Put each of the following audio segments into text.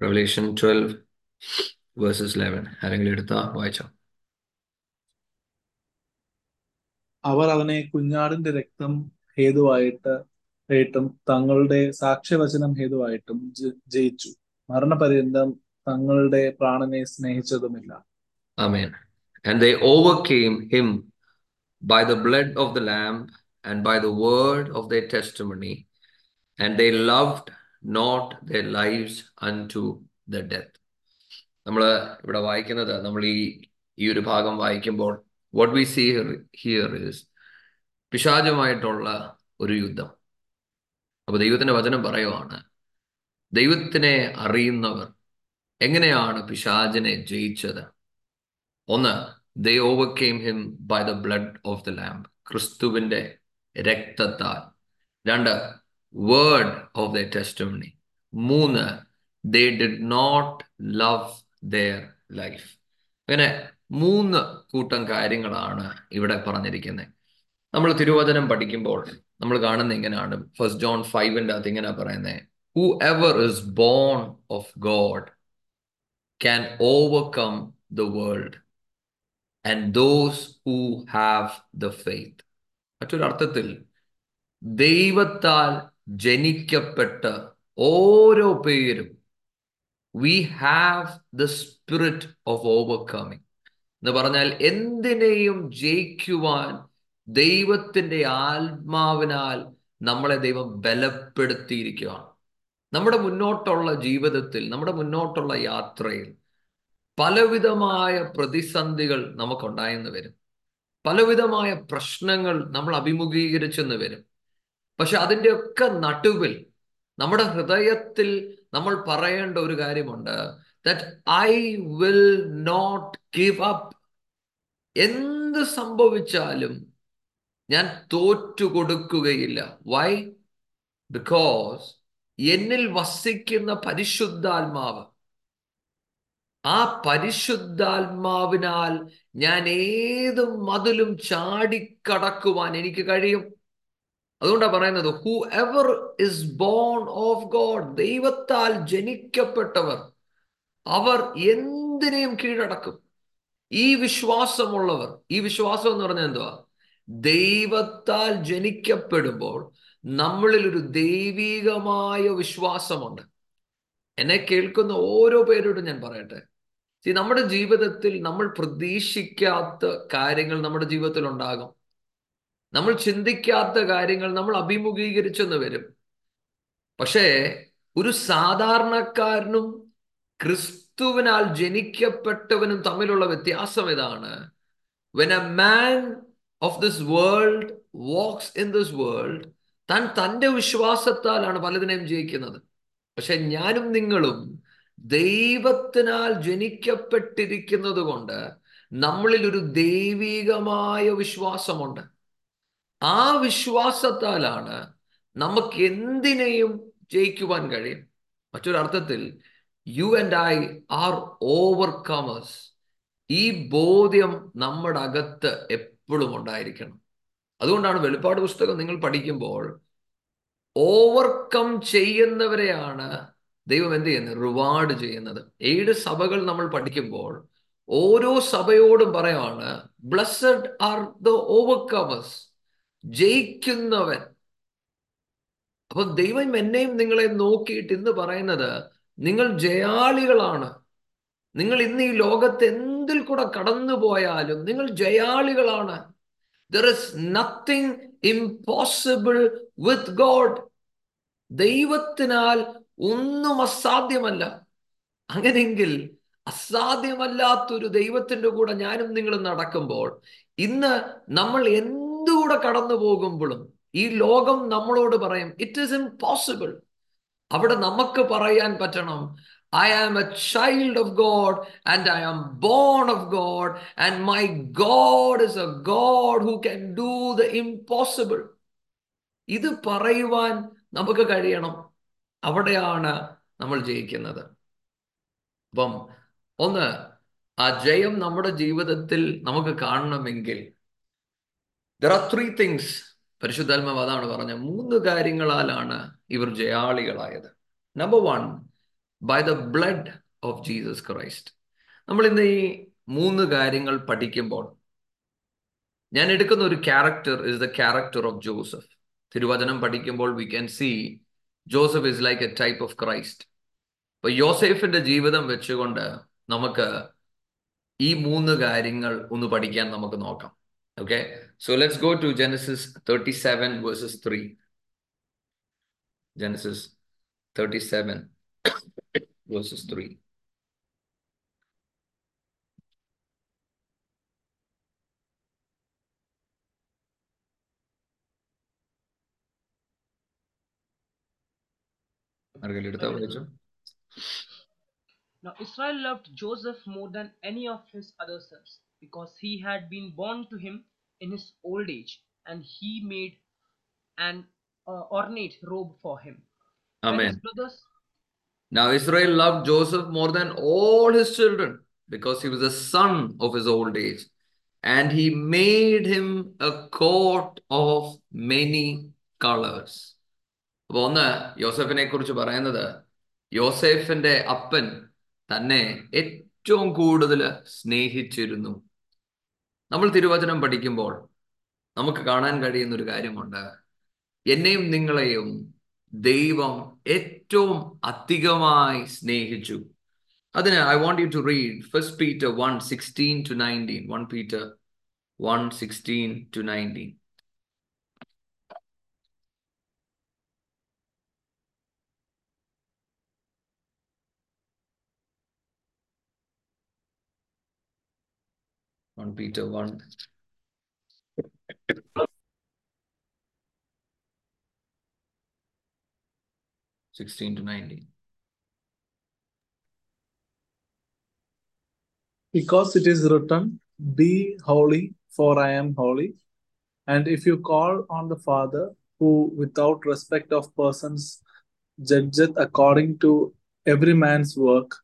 Revelation 12 verses 11 ആരെങ്കിലും എടുത്താ വായിച്ചോ അവർ അവനെ കുഞ്ഞാടിന്റെ രക്തം ഹേതുവായിട്ട് ആയിട്ടും തങ്ങളുടെ സാക്ഷ്യവചനം ഹേതുവായിട്ടും ജയിച്ചു മരണപര്യന്തം തങ്ങളുടെ പ്രാണനെ സ്നേഹിച്ചതുമില്ല Amen. And they overcame him by the blood of the Lamb and by the word of their testimony, and they loved the their unto the death നമ്മൾ ഇവിടെ വായിക്കുന്നത് നമ്മൾ ഈ ഈ ഒരു ഭാഗം വായിക്കുമ്പോൾ what we see here is പിശാചുമായിട്ടുള്ള ഒരു യുദ്ധം. അപ്പൊ ദൈവത്തിന്റെ വചനം പറയുവാണ് ദൈവത്തിനെ അറിയുന്നവർ എങ്ങനെയാണ് പിശാചിനെ ജയിച്ചത്? ഒന്ന് they overcame him by the blood of the lamb ക്രിസ്തുവിന്റെ രക്തത്താൽ. രണ്ട് വേർഡ് of their testimony. മൂന്ന് they did not love their life അങ്ങനെ മൂന്ന് കൂട്ടം കാര്യങ്ങളാണ് ഇവിടെ പറഞ്ഞിരിക്കുന്നത് നമ്മൾ തിരുവചനം പഠിക്കുമ്പോൾ നമ്മൾ കാണുന്ന ഇങ്ങനെയാണ്. ഫസ്റ്റ് ജോൺ ഫൈവിന്റെ അകത്ത് ഇങ്ങനെ പറയുന്നത് whoever is born of God can overcome the world and those who have the faith മറ്റൊരർത്ഥത്തിൽ ദൈവത്താൽ ജനിക്കപ്പെട്ട ഓരോ പേരും we have the spirit of overcoming എന്ന് പറഞ്ഞാൽ എന്തിനേയും ജയിക്കുവാൻ ദൈവത്തിന്റെ ആത്മാവിനാൽ നമ്മളെ ദൈവം ബലപ്പെടുത്തിയിരിക്കുകയാണ്. നമ്മുടെ മുന്നോട്ടുള്ള ജീവിതത്തിൽ നമ്മുടെ മുന്നോട്ടുള്ള യാത്രയിൽ പലവിധമായ പ്രതിസന്ധികൾ നമുക്കുണ്ടായെന്ന് വരും. പലവിധമായ പ്രശ്നങ്ങൾ നമ്മൾ അഭിമുഖീകരിച്ചെന്ന് വരും. പക്ഷെ അതിന്റെയൊക്കെ നടുവിൽ നമ്മുടെ ഹൃദയത്തിൽ നമ്മൾ പറയേണ്ട ഒരു കാര്യമുണ്ട്. That I will not give up എന്ത് സംഭവിച്ചാലും ഞാൻ തോറ്റു കൊടുക്കുകയില്ല. വൈ ബിക്കോസ് എന്നിൽ വസിക്കുന്ന പരിശുദ്ധാത്മാവ്. ആ പരിശുദ്ധാത്മാവിനാൽ ഞാൻ ഏത് മതിലും ചാടിക്കടക്കുവാൻ എനിക്ക് കഴിയും. അതുകൊണ്ടാണ് പറയുന്നത് whoever is born of God ദൈവത്താൽ ജനിക്കപ്പെട്ടവർ അവർ എന്തിനേയും കീഴടക്കും. ഈ വിശ്വാസമുള്ളവർ ഈ വിശ്വാസം എന്ന് പറഞ്ഞാൽ എന്തുവാ? ദൈവത്താൽ ജനിക്കപ്പെടുമ്പോൾ നമ്മളിൽ ഒരു ദൈവീകമായ വിശ്വാസമുണ്ട്. എന്നെ കേൾക്കുന്ന ഓരോ പേരോടും ഞാൻ പറയട്ടെ. നമ്മുടെ ജീവിതത്തിൽ നമ്മൾ പ്രതീക്ഷിക്കാത്ത കാര്യങ്ങൾ നമ്മുടെ ജീവിതത്തിൽ ഉണ്ടാകും നമ്മൾ ചിന്തിക്കാത്ത കാര്യങ്ങൾ നമ്മൾ അഭിമുഖീകരിച്ചെന്ന് വരും. പക്ഷേ ഒരു സാധാരണക്കാരനും ക്രിസ്തുവിനാൽ ജനിക്കപ്പെട്ടവനും തമ്മിലുള്ള വ്യത്യാസം ഇതാണ്. When a man of this world walks in this world താൻ തന്റെ വിശ്വാസത്താലാണ് പലതിനെയും ജയിക്കുന്നത്. പക്ഷെ ഞാനും നിങ്ങളും ദൈവത്തിനാൽ ജനിക്കപ്പെട്ടിരിക്കുന്നത് കൊണ്ട് നമ്മളിൽ ഒരു ദൈവികമായ വിശ്വാസമുണ്ട്. ആ വിശ്വാസത്താലാണ് നമുക്ക് എന്തിനേയും ജയിക്കുവാൻ കഴിയും. മറ്റൊരർത്ഥത്തിൽ you and I are overcomers ഈ ബോധ്യം നമ്മുടെ അകത്ത് എപ്പോഴും ഉണ്ടായിരിക്കണം. അതുകൊണ്ടാണ് വെളിപ്പാട് പുസ്തകം നിങ്ങൾ പഠിക്കുമ്പോൾ ഓവർകം ചെയ്യുന്നവരെയാണ് ദൈവം എന്ത് ചെയ്യുന്നത്? റിവാർഡ് ചെയ്യുന്നത്. ഏഴ് സഭകൾ നമ്മൾ പഠിക്കുമ്പോൾ ഓരോ സഭയോടും പറയാണ് ബ്ലസ്സഡ് ആർ ദ ഓവർകമേഴ്സ് ജയിക്കുന്നവൻ. അപ്പൊ ദൈവം എന്നെയും നിങ്ങളെ നോക്കിയിട്ട് ഇന്ന് പറയുന്നത് നിങ്ങൾ ജയാളികളാണ്. നിങ്ങൾ ഇന്ന് ഈ ലോകത്ത് എന്തിൽ കൂടെ കടന്നു പോയാലും നിങ്ങൾ ജയാളികളാണ്. There is nothing impossible with God ദൈവത്തിനാൽ ഒന്നും അസാധ്യമല്ല. അങ്ങനെയെങ്കിൽ അസാധ്യമല്ലാത്തൊരു ദൈവത്തിന്റെ കൂടെ ഞാനും നിങ്ങളും നടക്കുമ്പോൾ ഇന്ന് നമ്മൾ എന്തുകൂടെ കടന്നു പോകുമ്പോഴും ഈ ലോകം നമ്മളോട് പറയും ഇറ്റ് ഈസ് ഇംപോസിബിൾ അവിടെ നമുക്ക് പറയാൻ പറ്റണം. I am a child of God and I am born of God and my God is a God who can do the impossible ഇത് പറയുവാൻ നമുക്ക് കഴിയണം. അവിടെയാണ് നമ്മൾ ജയിക്കുന്നത്. അപ്പം ഒന്ന് ആ ജയം നമ്മുടെ ജീവിതത്തിൽ നമുക്ക് കാണണമെങ്കിൽ ദർ ആർ ത്രീ തിങ്സ് പരിശുദ്ധാത്മാവ് അതാണ് പറഞ്ഞത്. മൂന്ന് കാര്യങ്ങളാലാണ് ഇവർ ജയാളികളായത്. Number one by the blood of Jesus Christ നമ്മൾ ഇന്ന് ഈ മൂന്ന് കാര്യങ്ങൾ പഠിക്കുമ്പോൾ ഞാൻ എടുക്കുന്ന ഒരു character is the character of Joseph തിരുവചനം പഠിക്കുമ്പോൾ we can see Joseph is like a type of Christ അപ്പൊ യോസെഫിന്റെ ജീവിതം വെച്ചുകൊണ്ട് നമുക്ക് ഈ മൂന്ന് കാര്യങ്ങൾ ഒന്ന് പഠിക്കാൻ നമുക്ക് നോക്കാം. Okay So let's go to Genesis 37 verses 3. Genesis 37 verses 3. Now Israel loved Joseph more than any of his other sons because he had been born to him in his old age, and he made an uh, ornate robe for him. Amen. brothers, Now Israel loved Joseph more than all his children because he was the son of his old age. And he made him a coat of many colors. അപ്പോൾ ഒന്ന് യോസഫിനെ കുറിച്ച് പറയുന്നത് യോസേഫിന്റെ അപ്പൻ തന്നെ ഏറ്റവും കൂടുതൽ സ്നേഹിച്ചിരുന്നു നമ്മൾ തിരുവചനം പഠിക്കുമ്പോൾ നമുക്ക് കാണാൻ കഴിയുന്ന ഒരു കാര്യമുണ്ട്. എന്നെയും നിങ്ങളെയും ദൈവം ഏറ്റവും അധികമായി സ്നേഹിച്ചു. അതിന് I want you to read first Peter one sixteen to nineteen one Peter one sixteen to nineteen 1 Peter 1. Sixteen to nineteen. Because it is written, Be holy, for I am holy. And if you call on the Father, who without respect of persons judgeth according to every man's work,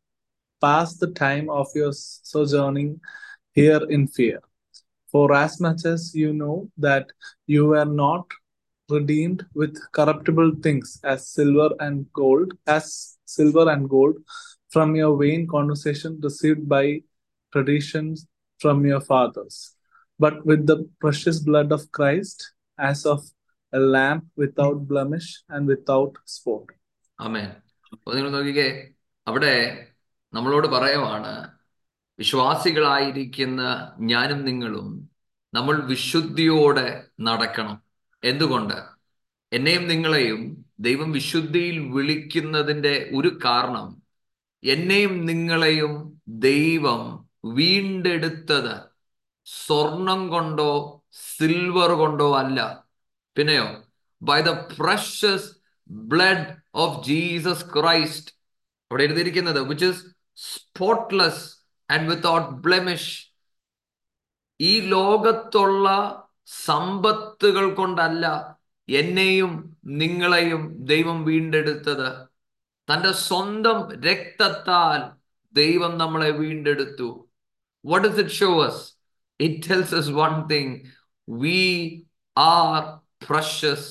pass the time of your sojourning here in fear. For as much as you know that you were not redeemed with corruptible things as silver and gold, as silver and gold from your vain conversation received by traditions from your fathers, but with the precious blood of Christ, as of a lamb without blemish and without spot. അമേൻ അപ്പൊ നിങ്ങൾ നോക്കിക്കേ അവിടെ നമ്മളോട് പറയുവാണ് വിശ്വാസികളായിരിക്കുന്ന ഞാനും നിങ്ങളും നമ്മൾ വിശുദ്ധിയോടെ നടക്കണം. എന്തുകൊണ്ട്? എന്നെയും നിങ്ങളെയും ദൈവം വിശുദ്ധിയിൽ വിളിക്കുന്നതിന്റെ ഒരു കാരണം എന്നെയും നിങ്ങളെയും ദൈവം വീണ്ടെടുത്തത് സ്വർണം കൊണ്ടോ സിൽവർ കൊണ്ടോ അല്ല. പിന്നെയോ by the precious blood of Jesus Christ അവിടെ എഴുതിയിരിക്കുന്നത് which is spotless and without blemish ഈ ലോകത്തുള്ള സമ്പത്തുകൾ കൊണ്ടല്ല എന്നെയും നിങ്ങളെയും ദൈവം വീണ്ടെടുത്തത് തന്റെ സ്വന്തം രക്തത്താൽ ദൈവം നമ്മളെ വീണ്ടെടുത്തു what does it show us? It tells us one thing we are precious.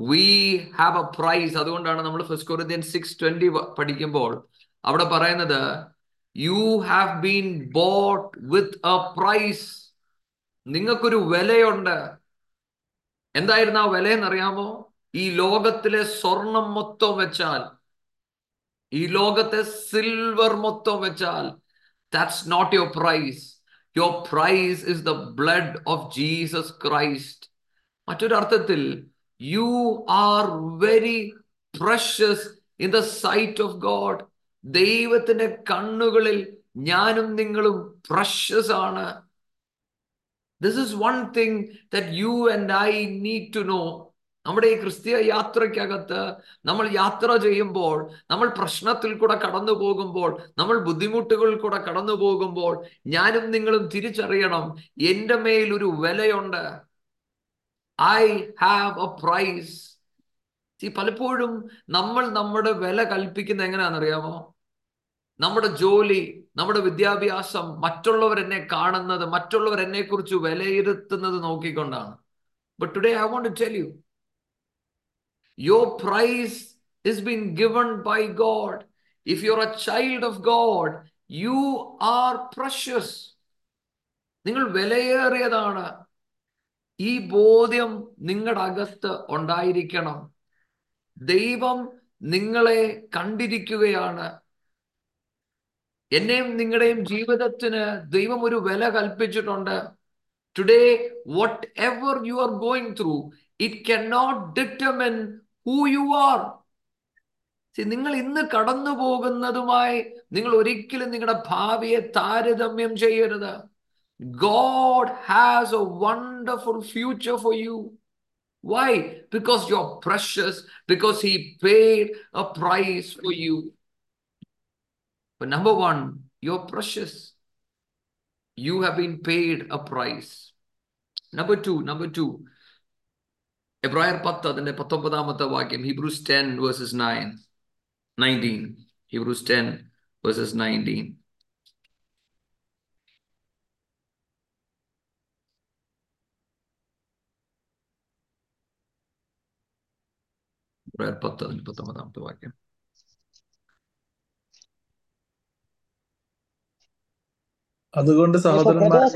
We have a price. അതുകൊണ്ടാണ് നമ്മൾ ഫസ്റ്റ് കൊറിയൻ സിക്സ് ട്വന്റി പഠിക്കുമ്പോൾ അവിടെ പറയുന്നത് you have been bought with a price നിങ്ങൾക്കൊരു വിലയുണ്ട്. എന്തായിരുന്നു ആ വില എന്നറിയാമോ ഈ ലോകത്തിലെ സ്വർണം മൊത്തം വെച്ചാൽ ഈ ലോകത്തെ സിൽവർ മൊത്തം വെച്ചാൽ that's not your price your price is the blood of Jesus Christ മറ്റൊരു അർത്ഥത്തിൽ you are very precious in the sight of God ദൈവത്തിന്റെ കണ്ണുകളിൽ ഞാനും നിങ്ങളും പ്രഷസ് ആണ്. This is one thing that you and I need to know നമ്മുടെ ഈ ക്രിസ്തീയ യാത്രയ്ക്കകത്ത് നമ്മൾ യാത്ര ചെയ്യുമ്പോൾ നമ്മൾ പ്രശ്നത്തിൽ കൂടെ കടന്നു പോകുമ്പോൾ നമ്മൾ ബുദ്ധിമുട്ടുകളിൽ കൂടെ കടന്നു പോകുമ്പോൾ ഞാനും നിങ്ങളും തിരിച്ചറിയണം എന്റെ മേൽ ഒരു വിലയുണ്ട്. ഐ ഹാവ് എ പ്രൈസ് പലപ്പോഴും നമ്മൾ നമ്മുടെ വില കൽപ്പിക്കുന്ന എങ്ങനെയാണെന്നറിയാമോ? നമ്മുടെ ജോലി നമ്മുടെ വിദ്യാഭ്യാസം മറ്റുള്ളവർ എന്നെ കാണുന്നത് മറ്റുള്ളവർ എന്നെ കുറിച്ച് വിലയിരുത്തുന്നത് നോക്കിക്കൊണ്ടാണ്. But today I want to tell you your price has been given by God if you are a child of God you are precious നിങ്ങൾ വിലയേറിയതാണ്. ഈ ബോധ്യം നിങ്ങളുടെ അകത്ത് ഉണ്ടായിരിക്കണം. ദൈവം നിങ്ങളെ കണ്ടിരിക്കുകയാണ്. എന്നെയും നിങ്ങളുടെയും ജീവിതത്തിന് ദൈവം ഒരു വില കൽപ്പിച്ചിട്ടുണ്ട്. Today whatever you are going through it can not determine who you are നിങ്ങൾ ഇന്ന് കടന്നു പോകുന്നതുമായി നിങ്ങൾ ഒരിക്കലും നിങ്ങളുടെ ഭാവിയെ താരതമ്യം ചെയ്യരുത്. God has a wonderful future for you Why because you are precious because he paid a price for you But number one, you're precious. You have been paid a price. Number two, number two. എബ്രായർ പത്ത് അതിന്റെ പത്തൊമ്പതാമത്തെ വാക്യം Hebrews ten verses nine nineteen Hebrews ten verses nineteen എബ്രായർ പത്ത് അതിന്റെ പത്തൊമ്പതാമത്തെ വാക്യം അതുകൊണ്ട് സഹോദരന്മാരെ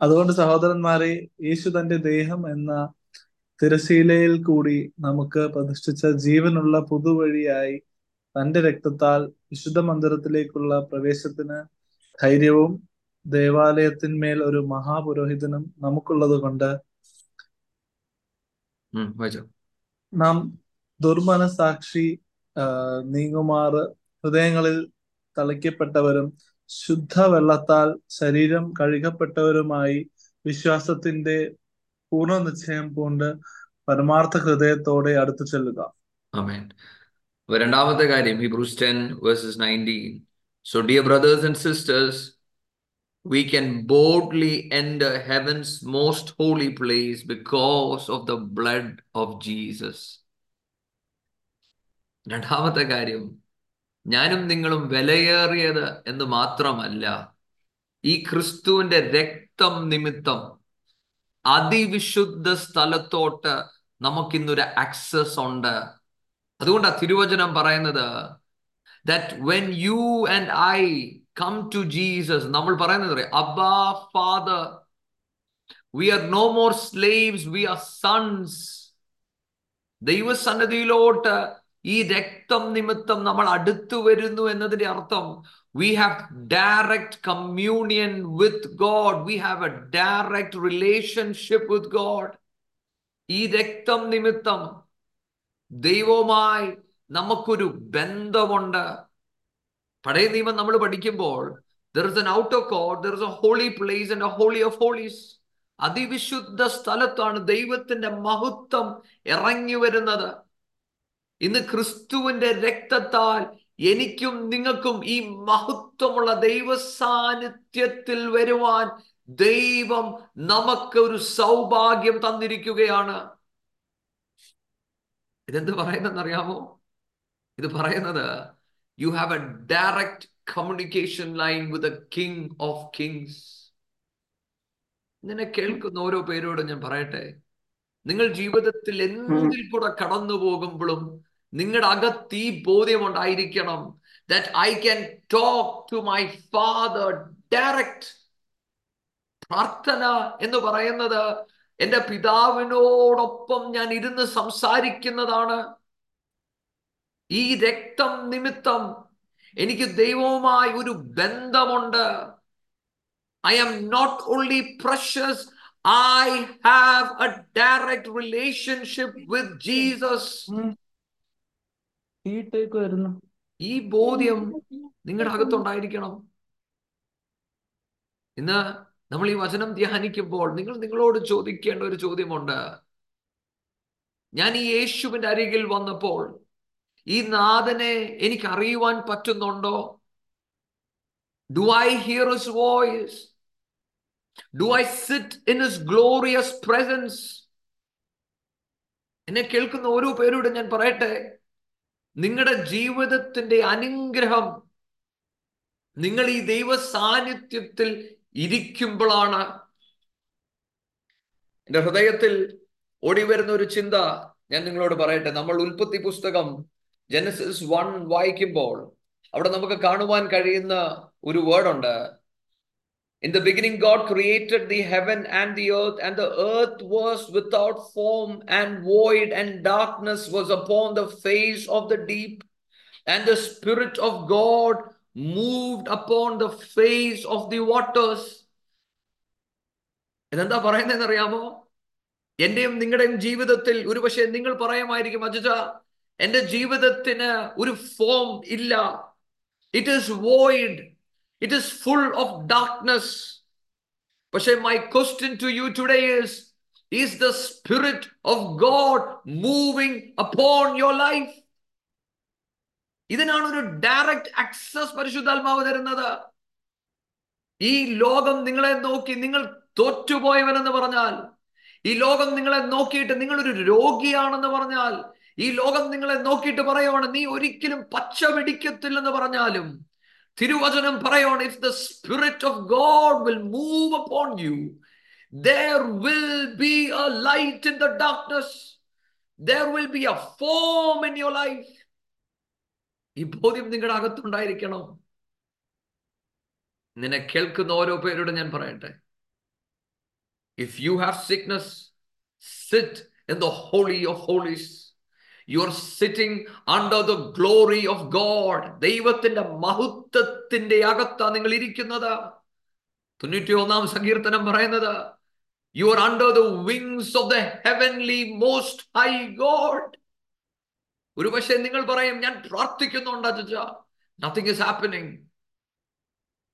അതുകൊണ്ട് സഹോദരന്മാരെ യേശു തന്റെ ദേഹം എന്ന തിരശീലയിൽ കൂടി നമുക്ക് പ്രതിഷ്ഠിച്ച ജീവനുള്ള പുതുവഴിയായി തന്റെ രക്തത്താൽ വിശുദ്ധ മന്ദിരത്തിലേക്കുള്ള പ്രവേശത്തിന് ധൈര്യവും ദേവാലയത്തിന്മേൽ ഒരു മഹാപുരോഹിതനും നമുക്കുള്ളത് കൊണ്ട് നാം ദുർമനസാക്ഷി നീങ്ങുമാറ് ഹൃദയങ്ങളിൽ തളിക്കപ്പെട്ടവരും ശുദ്ധ വെള്ളത്താൽ ശരീരം കഴുകപ്പെട്ടവരുമായി വിശ്വാസത്തിന്റെ പൂർണ നിശ്ചയം പൂണ്ട് പരമാർത്ഥ ഹൃദയത്തോടെ അടുത്തു ചെല്ലുക. രണ്ടാമത്തെ കാര്യം Hebrews ten verses nineteen so dear brothers and sisters we can boldly enter heaven's most holy place because of the blood of Jesus. രണ്ടാമത്തെ കാര്യം ഞാനും നിങ്ങളും വിലയേറിയത് എന്ന് മാത്രമല്ല ഈ ക്രിസ്തുവിന്റെ രക്തം നിമിത്തം അതിവിശുദ്ധ സ്ഥലത്തോട്ട് നമുക്കിന്നൊരു ആക്സസ് ഉണ്ട് അതുകൊണ്ടാണ് തിരുവചനം പറയുന്നത് that when you and I come to Jesus, നമ്മൾ പറയുന്നത് Abba father we are no more slaves, we are sons. ദൈവസന്നദ്ധിയിലോട്ട് ഈ രക്തം നിമിത്തം നമ്മൾ അടുത്തു വരുന്നു എന്നതിന്റെ അർത്ഥം we have direct communion with God. We have a direct relationship with God. ഈ രക്തം നിമിത്തം ദൈവവുമായി നമുക്കൊരു ബന്ധമുണ്ട് പഴയ നിയമം നമ്മൾ പഠിക്കുമ്പോൾ there is an out of court there is a holy place and a holy of holies അതിവിശുദ്ധ സ്ഥലത്താണ് ദൈവത്തിന്റെ മഹത്വം ഇറങ്ങി വരുന്നത്. ഇന്ന് ക്രിസ്തുവിന്റെ രക്തത്താൽ എനിക്കും നിങ്ങൾക്കും ഈ മഹത്വമുള്ള ദൈവ സാന്നിധ്യത്തിൽ വരുവാൻ ദൈവം നമുക്ക് ഒരു സൗഭാഗ്യം തന്നിരിക്കുകയാണ്. ഇതെന്ത് പറയുന്നറിയാമോ ഇത് പറയുന്നത് you have a direct communication line with the King of Kings. നിന്നെ കേൾക്കുന്ന ഓരോ പേരോടും ഞാൻ പറയട്ടെ. നിങ്ങൾ ജീവിതത്തിൽ എന്തിൽ കൂടെ കടന്നു പോകുമ്പോഴും നിങ്ങളുടെ അകത്ത് ഈ ബോധ്യം ഉണ്ടായിരിക്കണം. That I can talk to my father direct പ്രാർത്ഥന എന്ന് പറയുന്നത് എന്റെ പിതാവിനോടൊപ്പം ഞാൻ ഇരുന്ന് സംസാരിക്കുന്നതാണ്. ഈ രക്തം നിമിത്തം എനിക്ക് ദൈവവുമായി ഒരു ബന്ധമുണ്ട്. I am not only precious I have a direct relationship with Jesus വരുന്നു. ഈ ബോധ്യം നിങ്ങളുടെ അകത്തുണ്ടായിരിക്കണം. ഇന്ന് നമ്മൾ ഈ വചനം ധ്യാനിക്കുമ്പോൾ നിങ്ങൾ നിങ്ങളോട് ചോദിക്കേണ്ട ഒരു ചോദ്യമുണ്ട്. ഞാൻ ഈ യേശുവിന്റെ അരികിൽ വന്നപ്പോൾ ഈ നാഥനെ എനിക്ക് അറിയുവാൻ പറ്റുന്നുണ്ടോ? Do I hear his voice do I sit in his glorious presence എന്നെ കേൾക്കുന്ന ഓരോ പേരോട് ഞാൻ പറയട്ടെ. നിങ്ങളുടെ ജീവിതത്തിന്റെ അനുഗ്രഹം നിങ്ങൾ ഈ ദൈവ സാന്നിധ്യത്തിൽ ഇരിക്കുമ്പോഴാണ്. എന്റെ ഹൃദയത്തിൽ ഓടിവരുന്ന ഒരു ചിന്ത ഞാൻ നിങ്ങളോട് പറയട്ടെ. നമ്മൾ ഉൽപ്പത്തി പുസ്തകം ജനസിസ് വൺ വായിക്കുമ്പോൾ അവിടെ നമുക്ക് കാണുവാൻ കഴിയുന്ന ഒരു വേർഡ് ഉണ്ട് In the beginning, God created the heaven and the earth, and the earth was without form and void, and darkness was upon the face of the deep, and the Spirit of God moved upon the face of the waters. ഇതെന്താ പറയുന്നതെന്ന് അറിയാമോ എന്റെയും നിങ്ങളുടെയും ജീവിതത്തിൽ ഒരുപക്ഷെ നിങ്ങൾ പറയാമായിരിക്കും അജുജ എന്റെ ജീവിതത്തിന് ഒരു ഫോം ഇല്ല. It is void it is full of darkness പക്ഷേ my question to you today is the spirit of God moving upon your life ഇതിനാണ് ഒരു ഡയറക്റ്റ് ആക്സസ് പരിശുദ്ധാത്മാവ് തരുന്നത്. ഈ ലോകം നിങ്ങളെ നോക്കി നിങ്ങൾ തോറ്റുപോയവനെന്ന് പറഞ്ഞാൽ ഈ ലോകം നിങ്ങളെ നോക്കിയിട്ട് നിങ്ങളൊരു രോഗിയാണെന്ന് പറഞ്ഞാൽ ഈ ലോകം നിങ്ങളെ നോക്കിയിട്ട് പറയുവാണ് നീ ഒരിക്കലും പച്ച പിടിക്കത്തില്ലെന്ന് പറഞ്ഞാലും തിരുവചനം പറയുവാണ് if the spirit of God will move upon you there will be a light in the darkness. There will be a form in your life. ഈ ബോധ്യം നിങ്ങളുടെ അകത്തുണ്ടായിരിക്കണം. നിന്നെ കേൾക്കുന്ന ഓരോ പേരോട് ഞാൻ പറയട്ടെ. If you have sickness sit in the holy of holies you are sitting under the glory of God ദൈവത്തിന്റെ മഹത്വത്തിന്റെ അകത്താണ് നിങ്ങൾ ഇരിക്കുന്നത്. തൊണ്ണൂറ്റി ഒന്നാം സങ്കീർത്തനം പറയുന്നത് you are under the wings of the heavenly most high God ഒരു പക്ഷേ നിങ്ങൾ പറയും ഞാൻ പ്രാർത്ഥിക്കുന്നുണ്ട് അജ നത്തിങ് ഇസ് ഹാപ്പനിങ്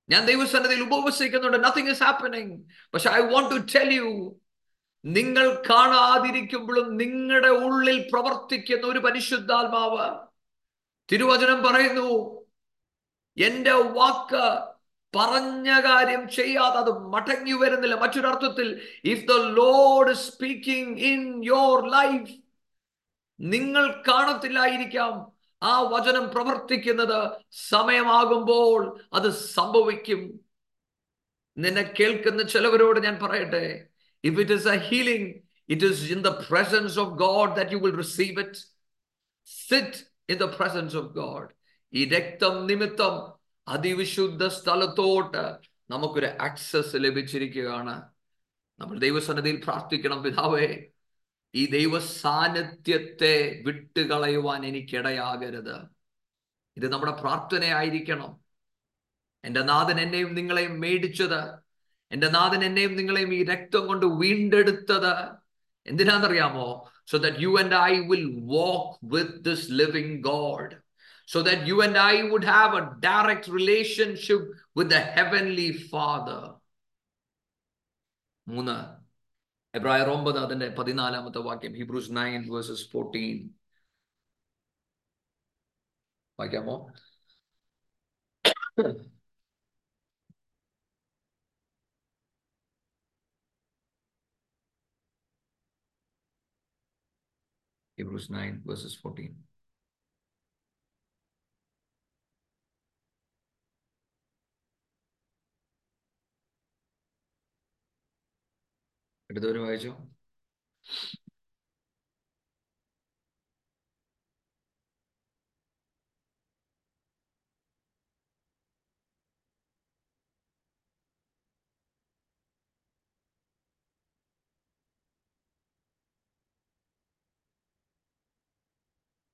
ഞാൻ ദൈവസന്നതയിൽ ഉപവസിക്കുന്നുണ്ട്. നത്തിങ് ഇസ് ഹാപ്പനിങ് പക്ഷെ I want to tell you നിങ്ങൾ കാണാതിരിക്കുമ്പോഴും നിങ്ങളുടെ ഉള്ളിൽ പ്രവർത്തിക്കുന്ന ഒരു പരിശുദ്ധാത്മാവ് തിരുവചനം പറയുന്നു എന്റെ വാക്ക് പറഞ്ഞ കാര്യം ചെയ്യാതെ അത് മടങ്ങി വരുന്നില്ല. മറ്റൊരർത്ഥത്തിൽ if the lord speaking in your life നിങ്ങൾ കാണത്തില്ലായിരിക്കാം. ആ വചനം പ്രവർത്തിക്കുന്നത് സമയമാകുമ്പോൾ അത് സംഭവിക്കും. നിന്നെ കേൾക്കുന്ന ചിലവരോട് ഞാൻ പറയട്ടെ if it is a healing, it is in the presence of God that you will receive it. Sit in the presence of God. ഈ രക്തം നിമിത്തം അതിവിശുദ്ധ സ്ഥലത്തോട്ട് നമുക്കൊരു ആക്സസ് ലഭിച്ചിരിക്കുകയാണ് നമ്മൾ ദൈവസന്നിധിയിൽ പ്രാർത്ഥിക്കണം പിതാവേ ഈ ദൈവ സാന്നിധ്യത്തെ വിട്ടുകളയുവാൻ എനിക്കിടയാകരുത് ഇത് നമ്മുടെ പ്രാർത്ഥനയായിരിക്കണം എന്റെ നാഥൻ എന്നെയും നിങ്ങളെയും മേടിച്ചത് എന്റെ നാഥൻ എന്നെയും നിങ്ങളെയും ഈ രക്തം കൊണ്ട് വീണ്ടെടുത്തത് എന്തിനാണെന്നറിയാമോ? So that you and I will walk with this living God so that you and I would have a direct relationship with the heavenly father മൂന്ന്. എബ്രായർ ഒമ്പത് അതിന്റെ പതിനാലാമത്തെ വാക്യം ഹിബ്രൂസ് നയൻ വേഴ്സസ് ഫോർട്ടീൻ വായിക്കാമോ? Hebrews 9 verses 14. എടുത്തവര് വായിച്ചോ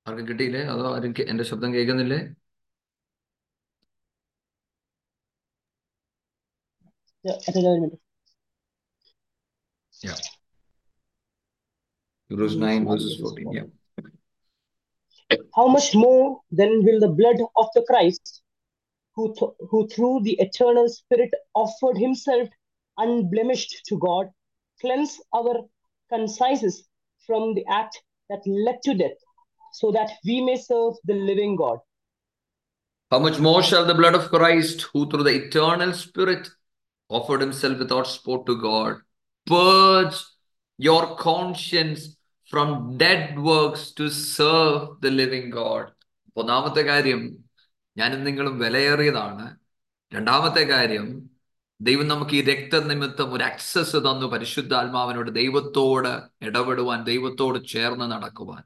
ആർക്കും കിട്ടിയില്ലേ അതോ ആരും കേ- എന്റെ ശബ്ദം കേൾക്കുന്നില്ലേ Yeah, I think I remember. Hebrews 9 verses 14. Yeah. How much more then will the blood of the Christ, who, th- who through the eternal Spirit offered himself unblemished to God, cleanse our consciences from the act that led to death, so that we may serve the living God? How much more shall the blood of Christ, who through the eternal Spirit offered himself without spot to God, purge your conscience from dead works to serve the living God? ഒന്നാമത്തെ കാര്യം ഞാനും നിങ്ങളും വിലയേറിയതാണ് രണ്ടാമത്തെ കാര്യം ദൈവം നമുക്ക് ഈ രക്തനിമിത്തം ഒരു അക്സസ് തന്നു പരിശുദ്ധാത്മാവിനോട് ദൈവത്തോട് ഇടപെടുവാൻ ദൈവത്തോട് ചേർന്ന് നടക്കുവാൻ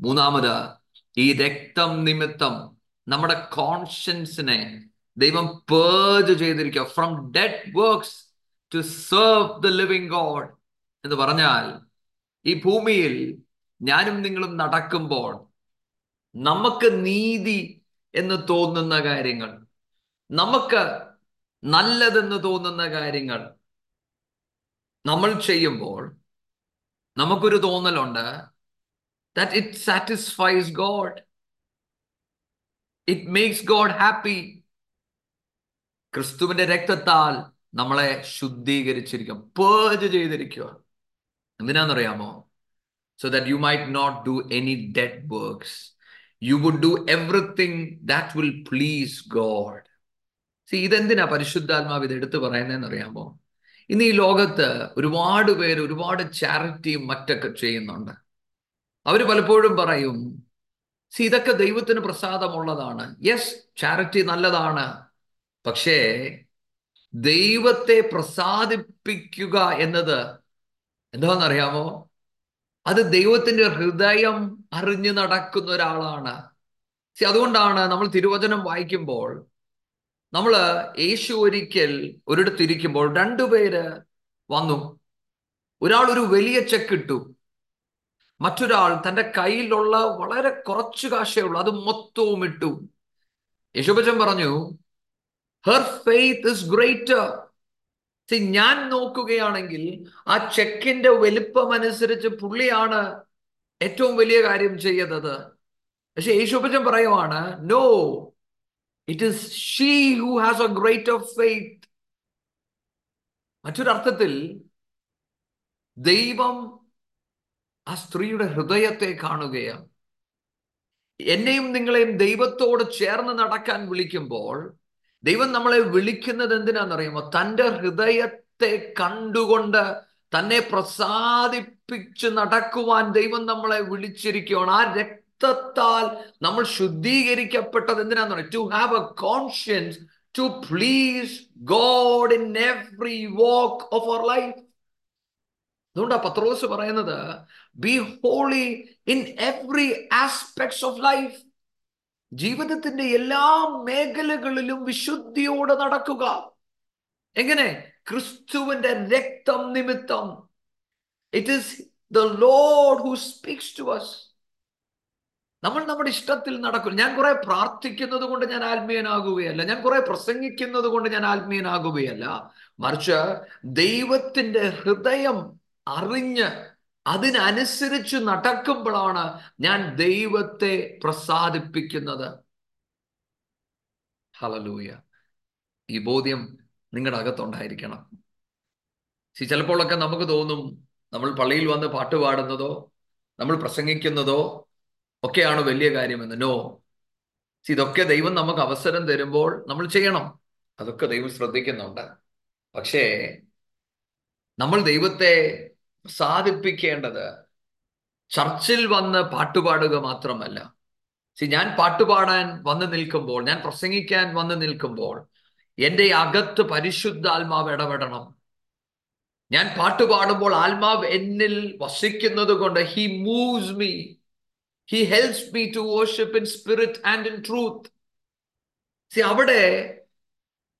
മൂന്നാമത് ഈ രക്തം നിമിത്തം നമ്മുടെ കോൺഷ്യൻസിനെ ദൈവം പേജ് ചെയ്തിരിക്കുക. From dead works to serve the living God എന്ന് പറഞ്ഞാൽ ഈ ഭൂമിയിൽ ഞാനും നിങ്ങളും നടക്കുമ്പോൾ നമുക്ക് നീതി എന്ന് തോന്നുന്ന കാര്യങ്ങൾ നമുക്ക് നല്ലതെന്ന് തോന്നുന്ന കാര്യങ്ങൾ നമ്മൾ ചെയ്യുമ്പോൾ നമുക്കൊരു തോന്നലുണ്ട്. That it satisfies God it makes God happy ക്രിസ്തുവിന്റെ രക്തത്താൽ നമ്മളെ ശുദ്ധീകരിച്ചിരിക്കും. പേജ് ചെയ്തിരിക്കുക. എന്തിനാണെന്നറിയാമോ? So that you might not do any dead works. You would do everything that will please God. See, ഇതെന്തിനാ പരിശുദ്ധാത്മാവ് ഇത് എടുത്തു പറയുന്നതെന്ന് അറിയാമോ ഇന്ന് ഈ ലോകത്ത് ഒരുപാട് പേര് ഒരുപാട് ചാരിറ്റിയും മറ്റൊക്കെ ചെയ്യുന്നുണ്ട്. അവർ പലപ്പോഴും പറയും സി ഇതൊക്കെ ദൈവത്തിന് പ്രസാദമുള്ളതാണ്. യെസ് ചാരിറ്റി നല്ലതാണ്. പക്ഷേ ദൈവത്തെ പ്രസാദിപ്പിക്കുക എന്നത് എന്താണെന്നറിയാമോ? അത് ദൈവത്തിന്റെ ഹൃദയം അറിഞ്ഞു നടക്കുന്ന ഒരാളാണ്. സി അതുകൊണ്ടാണ് നമ്മൾ തിരുവചനം വായിക്കുമ്പോൾ നമ്മൾ യേശു ഒരിക്കൽ ഒരിടത്തിരിക്കുമ്പോൾ രണ്ടുപേര് വന്നു. ഒരാൾ ഒരു വലിയ ചെക്ക് ഇട്ടു. മറ്റൊരാൾ തന്റെ കയ്യിലുള്ള വളരെ കുറച്ചു കാശേ ഉള്ളൂ അത് മൊത്തവും ഇട്ടു. യശുഭജൻ പറഞ്ഞു ഹെർ ഫെയ്ത്ത് ഇസ് ഗ്രേറ്റർ ഞാൻ നോക്കുകയാണെങ്കിൽ ആ ചെക്കിന്റെ വലിപ്പം അനുസരിച്ച് പുള്ളിയാണ് ഏറ്റവും വലിയ കാര്യം ചെയ്യുന്നത് പക്ഷെ യേശുപ്പച്ചൻ പറയുവാണ് no it is she who has a great of faith മറ്റൊരർത്ഥത്തിൽ ദൈവം ആ സ്ത്രീയുടെ ഹൃദയത്തെ കാണുകയാണ്. എന്നെയും നിങ്ങളെയും ദൈവത്തോട് ചേർന്ന് നടക്കാൻ വിളിക്കുമ്പോൾ ദൈവം നമ്മളെ വിളിക്കുന്നത് എന്തിനാണെന്നറിയുമോ? തന്റെ ഹൃദയത്തെ കണ്ടുകൊണ്ട് തന്നെ പ്രസാദിപ്പിച്ച് നടക്കുവാൻ ദൈവം നമ്മളെ വിളിച്ചിരിക്കുകയാണ്. ആ രക്തത്താൽ നമ്മൾ ശുദ്ധീകരിക്കപ്പെട്ടത് എന്തിനാന്ന് പറയും to have a conscience to please God in every walk of our life അതുകൊണ്ടാ പത്രോസ് പറയുന്നത് be holy in every aspects of life ജീവിതത്തിന്റെ എല്ലാ മേഖലകളിലും വിശുദ്ധിയോടെ നടക്കുക. എങ്ങനെ? ക്രിസ്തുവിന്റെ രക്തം നിമിത്തം. It is the lord who speaks to us നമ്മൾ നമ്മുടെ ഇഷ്ടത്തിൽ നടക്കും. ഞാൻ കുറെ പ്രാർത്ഥിക്കുന്നത് കൊണ്ട് ഞാൻ ആത്മീയനാകുകയല്ല. ഞാൻ കുറെ പ്രസംഗിക്കുന്നത് കൊണ്ട് ഞാൻ ആത്മീയനാകുകയല്ല. മറിച്ച് ദൈവത്തിന്റെ ഹൃദയം അറിഞ്ഞ് അതിനനുസരിച്ച് നടക്കുമ്പോഴാണ് ഞാൻ ദൈവത്തെ പ്രസാദിപ്പിക്കുന്നത്. ഹലലൂയ ഈ ബോധ്യം നിങ്ങളുടെ അകത്തുണ്ടായിരിക്കണം. ശരി ചിലപ്പോഴൊക്കെ നമുക്ക് തോന്നും നമ്മൾ പള്ളിയിൽ വന്ന് പാട്ട് പാടുന്നതോ നമ്മൾ പ്രസംഗിക്കുന്നതോ ഒക്കെയാണ് വലിയ കാര്യമെന്ന്. നോ. ഇതൊക്കെ ദൈവം നമുക്ക് അവസരം തരുമ്പോൾ നമ്മൾ ചെയ്യണം. അതൊക്കെ ദൈവം ശ്രദ്ധിക്കുന്നുണ്ട്. പക്ഷേ നമ്മൾ ദൈവത്തെ സാധിപ്പിക്കേണ്ടത് ചർച്ചിൽ വന്ന് പാട്ടുപാടുക മാത്രമല്ല. സി ഞാൻ പാട്ടുപാടാൻ വന്നു നിൽക്കുമ്പോൾ ഞാൻ പ്രസംഗിക്കാൻ വന്നു നിൽക്കുമ്പോൾ എന്റെ അകത്ത് പരിശുദ്ധ ആത്മാവ് ഇടപെടണം. ഞാൻ പാട്ടുപാടുമ്പോൾ ആത്മാവ് എന്നിൽ വസിക്കുന്നത് കൊണ്ട് he moves me he helps me to worship in spirit and in truth see അവിടെ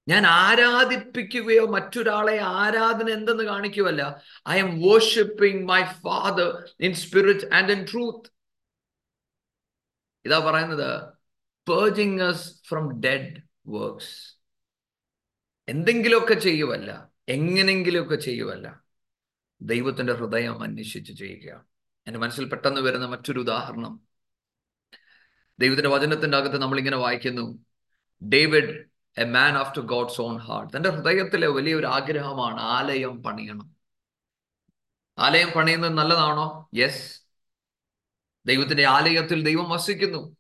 ഞാൻ ആരാധിപ്പിക്കുകയോ മറ്റൊരാളെ ആരാധന എന്തെന്ന് കാണിക്കുമല്ല I am worshipping my father in spirit and in truth ഇതാ പറയുന്നത് purging us from dead works എന്തെങ്കിലുമൊക്കെ ചെയ്യുവല്ല എങ്ങനെങ്കിലുമൊക്കെ ചെയ്യുവല്ല ദൈവത്തിന്റെ ഹൃദയം അന്വേഷിച്ച് ചെയ്യുക എന്റെ മനസ്സിൽ പെട്ടെന്ന് വരുന്ന മറ്റൊരു ഉദാഹരണം. ദൈവത്തിന്റെ വചനത്തിന്റെ അകത്ത് നമ്മൾ ഇങ്ങനെ വായിക്കുന്നു. David a man after God's own heart തന്റെ ഹൃദയത്തിലെ വലിയൊരു ആഗ്രഹമാണ് ആലയം പണിയണം. ആലയം പണിയുന്നത് നല്ലതാണോ? യെസ് ദൈവത്തിന്റെ ആലയത്തിൽ ദൈവം വസിക്കുന്നു.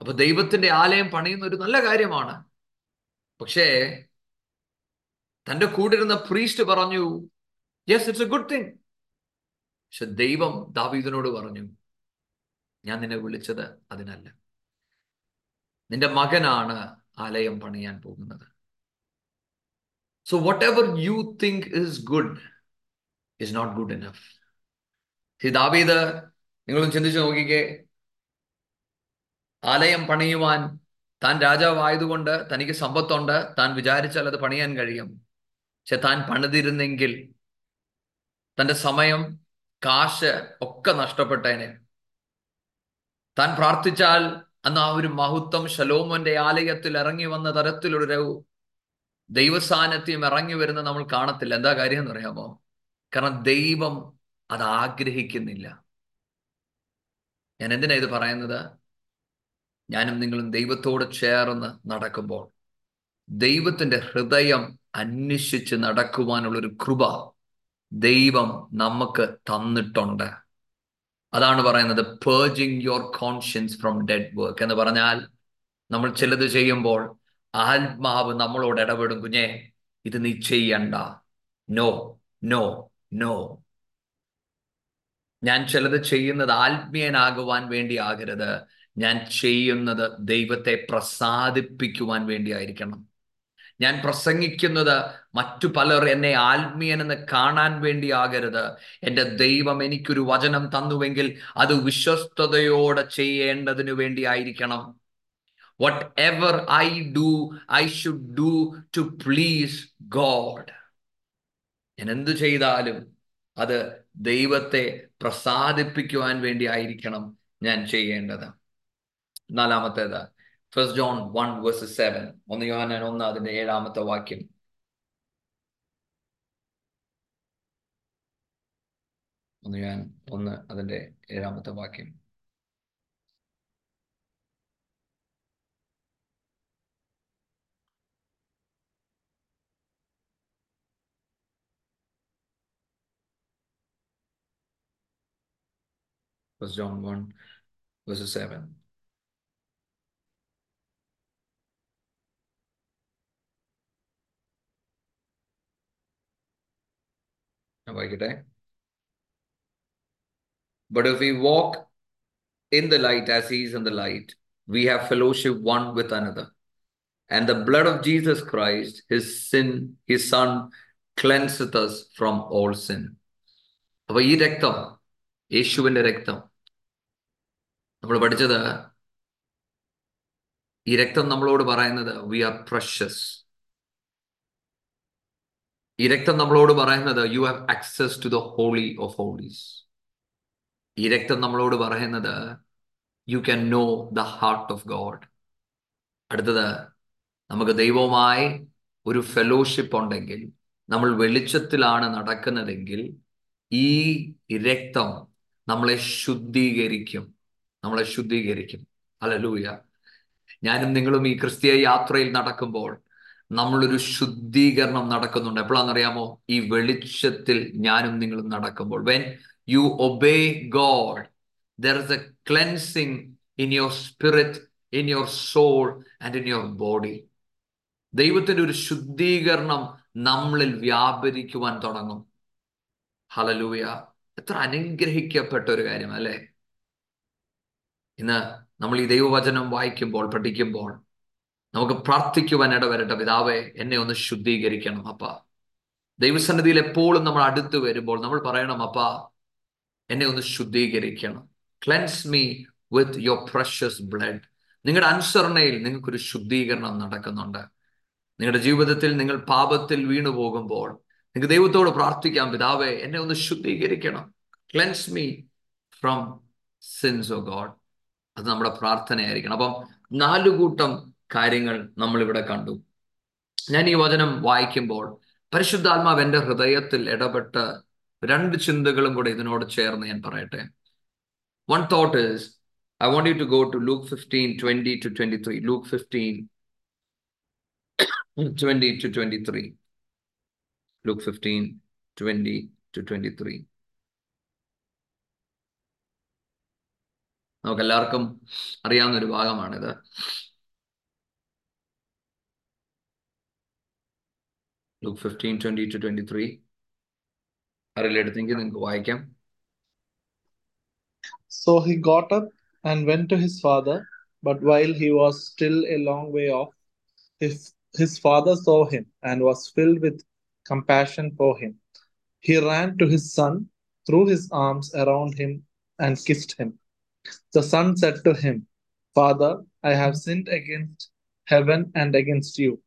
അപ്പൊ ദൈവത്തിന്റെ ആലയം പണിയുന്ന ഒരു നല്ല കാര്യമാണ്. പക്ഷേ തന്റെ കൂടിരുന്ന പ്രീസ്റ്റ് പറഞ്ഞു yes it's a good thing പക്ഷെ ദൈവം ദാവീദിനോട് പറഞ്ഞു ഞാൻ നിന്നെ വിളിച്ചത് അതിനല്ല. നിന്റെ മകനാണ് ആലയം പണിയാൻ പോകുന്നത്. So whatever you think is good is not good enough ദാവീദ് നിങ്ങളും ചിന്തിച്ചു നോക്കിക്കേ. ആലയം പണിയുവാൻ താൻ രാജാവായതുകൊണ്ട് തനിക്ക് സമ്പത്തുണ്ട്. താൻ വിചാരിച്ചാൽ അത് പണിയാൻ കഴിയും. പക്ഷെ താൻ പണിതിരുന്നെങ്കിൽ തന്റെ സമയം കാശ് ഒക്കെ നഷ്ടപ്പെട്ടേനെ. താൻ പ്രാർത്ഥിച്ചാൽ അന്ന് ആ ഒരു മഹത്വം ശലോമോന്റെ ആലയത്തിൽ ഇറങ്ങി വന്ന തരത്തിലൊരു ദൈവസാന്നിധ്യം ഇറങ്ങി വരുന്ന നമ്മൾ കാണത്തില്ല. എന്താ കാര്യം എന്ന് അറിയാമോ? കാരണം ദൈവം അത് ആഗ്രഹിക്കുന്നില്ല. ഞാൻ എന്തിനാ ഇത് പറയുന്നത്? ഞാനും നിങ്ങളും ദൈവത്തോട് ചേർന്ന് നടക്കുമ്പോൾ ദൈവത്തിന്റെ ഹൃദയം അന്വേഷിച്ച് നടക്കുവാനുള്ളൊരു കൃപ ദൈവം നമുക്ക് തന്നിട്ടുണ്ട്. അതാണ് പറയുന്നത് purging your conscience from dead work എന്ന് പറഞ്ഞാൽ നമ്മൾ ചിലത് ചെയ്യുമ്പോൾ ആത്മാവ് നമ്മളോട് ഇടപെടും കുഞ്ഞെ ഇത് നീ ചെയ്യണ്ട. നോ നോ നോ ഞാൻ ചിലത് ചെയ്യുന്നത് ആത്മീയനാകുവാൻ വേണ്ടി ആകരുത്. ഞാൻ ചെയ്യുന്നത് ദൈവത്തെ പ്രസാദിപ്പിക്കുവാൻ വേണ്ടി ആയിരിക്കണം. ഞാൻ പ്രസംഗിക്കുന്നത് മറ്റു പലർ എന്നെ ആത്മീയനെന്ന് കാണാൻ വേണ്ടി ആകരുത് എന്റെ ദൈവം എനിക്കൊരു വചനം തന്നുവെങ്കിൽ അത് വിശ്വസ്തയോടെ ചെയ്യേണ്ടതിനു വേണ്ടി ആയിരിക്കണം whatever I do I should do to please God ഞാൻ എന്തു ചെയ്താലും അത് ദൈവത്തെ പ്രസാദിപ്പിക്കുവാൻ വേണ്ടി ആയിരിക്കണം ഞാൻ ചെയ്യേണ്ടത്. നാലാമത്തേത് first John one verse seven ഒന്ന് യോഹന്നാൻ ഒന്ന് അതിന്റെ ഏഴാമത്തെ വാക്യം. ഒന്ന് ഞാൻ ഒന്ന് അതിന്റെ ഏഴാമത്തെ വാക്യം. First John 1 verse 7 വായിക്കട്ടെ But if we walk in the light as he is in the light, we have fellowship one with another. And the blood of Jesus Christ, his sin, his son, cleanseth us from all sin. അപ്പൊ ഈ രക്തം യേശുവിന്റെ രക്തം നമ്മൾ പഠിച്ചത് ഈ രക്തം നമ്മളോട് പറയുന്നത് വി ആർ പ്രഷ്യസ് ഈ രക്തം നമ്മളോട് പറയുന്നത് you have access to the holy of holies ഈ രക്തം നമ്മളോട് പറയുന്നത് you can know the heart of God അടുത്തത് നമുക്ക് ദൈവവുമായി ഒരു ഫെലോഷിപ്പ് ഉണ്ടെങ്കിൽ നമ്മൾ വെളിച്ചത്തിലാണ് നടക്കുന്നതെങ്കിൽ ഈ രക്തം നമ്മളെ ശുദ്ധീകരിക്കും. നമ്മളെ ശുദ്ധീകരിക്കും. അലലൂയ ഞാനും നിങ്ങളും ഈ ക്രിസ്തീയ യാത്രയിൽ നടക്കുമ്പോൾ നമ്മളൊരു ശുദ്ധീകരണം നടക്കുന്നുണ്ട്. എപ്പോഴാണെന്നറിയാമോ? ഈ വെളിച്ചത്തിൽ ഞാനും നിങ്ങളും നടക്കുമ്പോൾ. When you obey God there is a cleansing in your spirit in your soul and in your body ദൈവത്തിന്റെ ഒരു ശുദ്ധീകരണം നമ്മളിൽ വ്യാപരിക്കുവാൻ തുടങ്ങും. ഹലലൂയ എത്ര അനുഗ്രഹിക്കപ്പെട്ട ഒരു കാര്യം അല്ലേ ഇന്ന് നമ്മൾ ഈ ദൈവവചനം വായിക്കുമ്പോൾ പഠിക്കുമ്പോൾ നമുക്ക് പ്രാർത്ഥിക്കുവാൻ ഇടവരട്ടെ പിതാവേ എന്നെ ഒന്ന് ശുദ്ധീകരിക്കണം അപ്പ. ദൈവസന്നിധിയിൽ എപ്പോഴും നമ്മൾ അടുത്ത് വരുമ്പോൾ നമ്മൾ പറയണം അപ്പ എന്നെ ഒന്ന് ശുദ്ധീകരിക്കണം. Cleanse me with your precious blood നിങ്ങളുടെ അനുസരണയിൽ നിങ്ങൾക്കൊരു ശുദ്ധീകരണം നടക്കുന്നുണ്ട്. നിങ്ങളുടെ ജീവിതത്തിൽ നിങ്ങൾ പാപത്തിൽ വീണു പോകുമ്പോൾ നിങ്ങൾക്ക് ദൈവത്തോട് പ്രാർത്ഥിക്കാം പിതാവേ എന്നെ ഒന്ന് ശുദ്ധീകരിക്കണം. Cleanse me from sins O God അത് നമ്മുടെ പ്രാർത്ഥനയായിരിക്കണം. അപ്പം നാലു കൂട്ടം കാര്യങ്ങൾ നമ്മളിവിടെ കണ്ടു. ഞാൻ ഈ വചനം വായിക്കുമ്പോൾ പരിശുദ്ധാത്മാവ് എന്റെ ഹൃദയത്തിൽ ഇടപെട്ട് രണ്ട് ചിന്തകളും കൂടെ ഇതിനോട് ചേർന്ന് ഞാൻ പറയട്ടെ. One thought is I want you to go to Luke fifteen twenty two twenty three Luke fifteen twenty two twenty three Luke fifteen twenty two twenty three നമുക്ക് എല്ലാവർക്കും അറിയാവുന്ന ഒരു ഭാഗമാണിത്. Luke fifteen twenty two twenty three ആരെല്ലാം എടുത്തെങ്കിൽ നിങ്ങൾക്ക് വായിക്കാം So he got up and went to his father, but while he was still a long way off, his his father saw him and was filled with compassion for him. He ran to his son, threw his arms around him, and kissed him. The son said to him, Father, I have sinned against heaven and against you.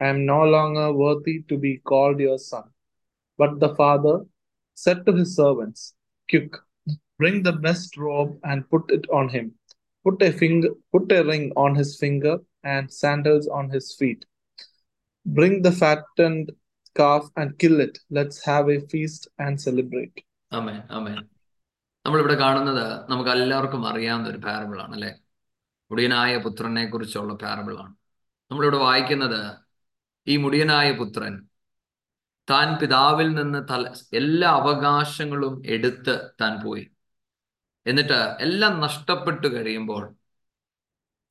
I am no longer worthy to be called your son. But the father said to his servants, Quick, bring the best robe and put it on him. Put a finger, put a ring on his finger and sandals on his feet. Bring the fattened calf and kill it. Let's have a feast and celebrate. Amen. Amen. നമ്മളിവിടെ കാണുന്നത് നമുക്ക് എല്ലാവർക്കും അറിയാവുന്ന ഒരു പാരബിളാണ് അല്ലെ മുടിയനായ പുത്രനെ കുറിച്ചുള്ള പാരബിളാണ് നമ്മളിവിടെ വായിക്കുന്നത് ഈ മുടിയനായ പുത്രൻ താൻ പിതാവിൽ നിന്ന് തല എല്ലാ അവകാശങ്ങളും എടുത്ത് താൻ പോയി. എന്നിട്ട് എല്ലാം നഷ്ടപ്പെട്ടു കഴിയുമ്പോൾ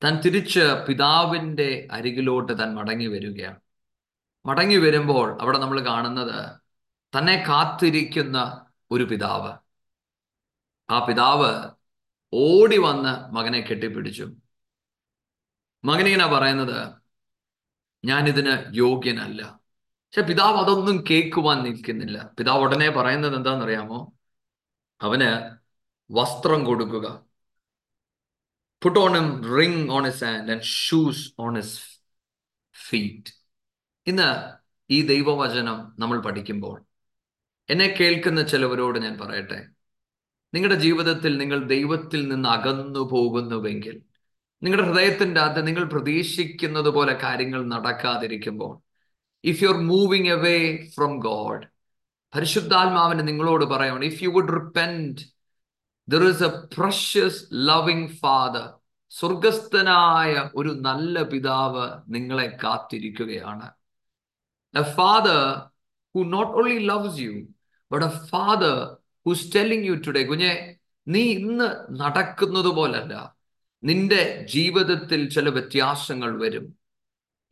താൻ തിരിച്ച് പിതാവിന്റെ അരികിലോട്ട് താൻ മടങ്ങി വരികയാണ്. മടങ്ങി വരുമ്പോൾ അവിടെ നമ്മൾ കാണുന്നത് തന്നെ കാത്തിരിക്കുന്ന ഒരു പിതാവ്. ആ പിതാവ് ഓടി വന്ന് മകനെ കെട്ടിപ്പിടിച്ചു. മകനിങ്ങനെ പറയുന്നത് ഞാനിതിന് യോഗ്യനല്ല. പക്ഷെ പിതാവ് അതൊന്നും കേൾക്കുവാൻ നിൽക്കുന്നില്ല. പിതാവ് ഉടനെ പറയുന്നത് എന്താണെന്നറിയാമോ? അവന് വസ്ത്രം കൊടുക്കുക. Put on him ring on his hand and shoes on his feet ഇന്ന് ഈ ദൈവവചനം നമ്മൾ പഠിക്കുമ്പോൾ എന്നെ കേൾക്കുന്ന ചിലവരോട് ഞാൻ പറയട്ടെ? നിങ്ങളുടെ ജീവിതത്തിൽ നിങ്ങൾ ദൈവത്തിൽ നിന്ന് അകന്നു പോകുന്നുവെങ്കിൽ നിങ്ങളുടെ ഹൃദയത്തിന്റെ അകത്ത് നിങ്ങൾ പ്രതീക്ഷിക്കുന്നത് പോലെ കാര്യങ്ങൾ നടക്കാതിരിക്കുമ്പോൾ if you are moving away from God പരിശുദ്ധാത്മാവിന് നിങ്ങളോട് പറയണം if you would repent there is a precious loving father സ്വർഗസ്ഥനായ ഒരു നല്ല പിതാവ് നിങ്ങളെ കാത്തിരിക്കുകയാണ്. A father who not only loves you but a father who's telling you today കുഞ്ഞെ നീ ഇന്ന് നടക്കുന്നത് പോലല്ല നിന്റെ ജീവിതത്തിൽ ചില വ്യത്യാസങ്ങൾ വരും.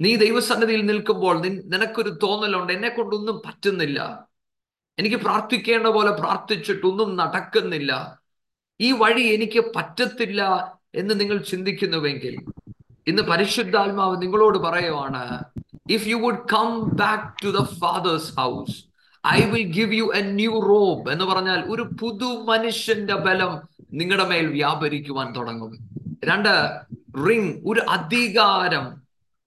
നീ ദൈവസന്നിധിയിൽ നിൽക്കുമ്പോൾ നിനക്കൊരു തോന്നലുണ്ട്. എന്നെ കൊണ്ടൊന്നും പറ്റുന്നില്ല. എനിക്ക് പ്രാർത്ഥിക്കേണ്ട പോലെ പ്രാർത്ഥിച്ചിട്ടൊന്നും നടക്കുന്നില്ല. ഈ വഴി എനിക്ക് പറ്റത്തില്ല എന്ന് നിങ്ങൾ ചിന്തിക്കുന്നുവെങ്കിൽ ഇന്ന് പരിശുദ്ധാത്മാവ് നിങ്ങളോട് പറയുവാണ് if you would come back to the father's house I will give you a new robe എന്ന് പറഞ്ഞാൽ ഒരു പുതു മനുഷ്യന്റെ ബലം നിങ്ങളുടെ മേൽ വ്യാപരിക്കുവാൻ തുടങ്ങും. രണ്ട് റിങ് ഒരു അധികാരം.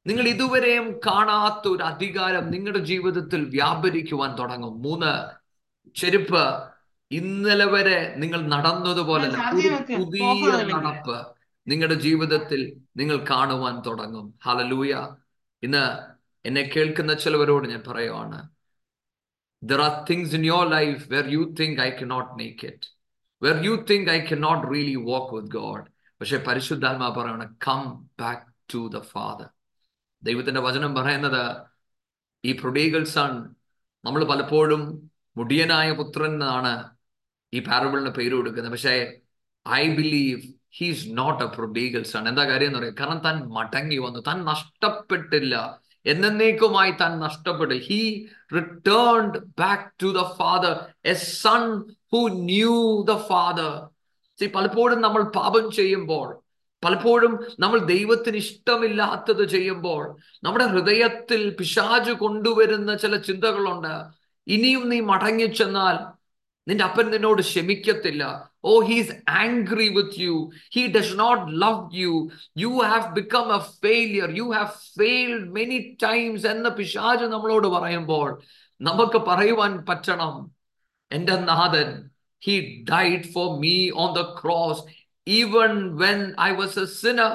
നിങ്ങൾ ഇതുവരെയും കാണാത്ത ഒരു അധികാരം നിങ്ങളുടെ ജീവിതത്തിൽ വ്യാപരിക്കുവാൻ തുടങ്ങും. മൂന്ന് ചെരുപ്പ്. ഇന്നലെ വരെ നിങ്ങൾ നടന്നതുപോലെ പുതിയ നടപ്പ് നിങ്ങളുടെ ജീവിതത്തിൽ നിങ്ങൾ കാണുവാൻ തുടങ്ങും. ഹലലൂയ ഇന്ന് എന്നെ കേൾക്കുന്ന ചിലവരോട് ഞാൻ പറയുവാണ് there are things in your life where you think I can not make it where you think I can not really walk with God പക്ഷെ പരിശുദ്ധാത്മാ പറയണം come back to the father ദൈവത്തിന്റെ വചനം പറയുന്നത് ഈ പ്രൊഡീഗൽ സൺ നമ്മൾ പലപ്പോഴും മുടിയനായ പുത്രൻ എന്നാണ് ഈ പാരബിളിന് പേര് കൊടുക്കുന്നത്. പക്ഷേ I believe he's not a prodigal son എന്താ കാര്യം എന്ന് പറയാം കാരണം താൻ മടങ്ങി വന്നു. താൻ നഷ്ടപ്പെട്ടില്ല. എന്നേക്കുമായി താൻ നഷ്ടപ്പെട്ടു. He returned back to the father a son who knew the father പലപ്പോഴും നമ്മൾ പാപം ചെയ്യുമ്പോൾ പലപ്പോഴും നമ്മൾ ദൈവത്തിന് ഇഷ്ടമില്ലാത്തത് ചെയ്യുമ്പോൾ നമ്മുടെ ഹൃദയത്തിൽ പിശാജ് കൊണ്ടുവരുന്ന ചില ചിന്തകളുണ്ട്. ഇനിയും നീ മടങ്ങി ചെന്നാൽ നിന്റെ അപ്പൻ നിന്നോട് ക്ഷമിക്കത്തില്ല. ഓ he's angry with you he does not love you you have become a failure you have failed many times എന്ന പിശാജ് നമ്മളോട് പറയുമ്പോൾ നമുക്ക് പറയുവാൻ പറ്റണം. എന്റെ നാഥൻ he died for me on the cross, even when I was a sinner.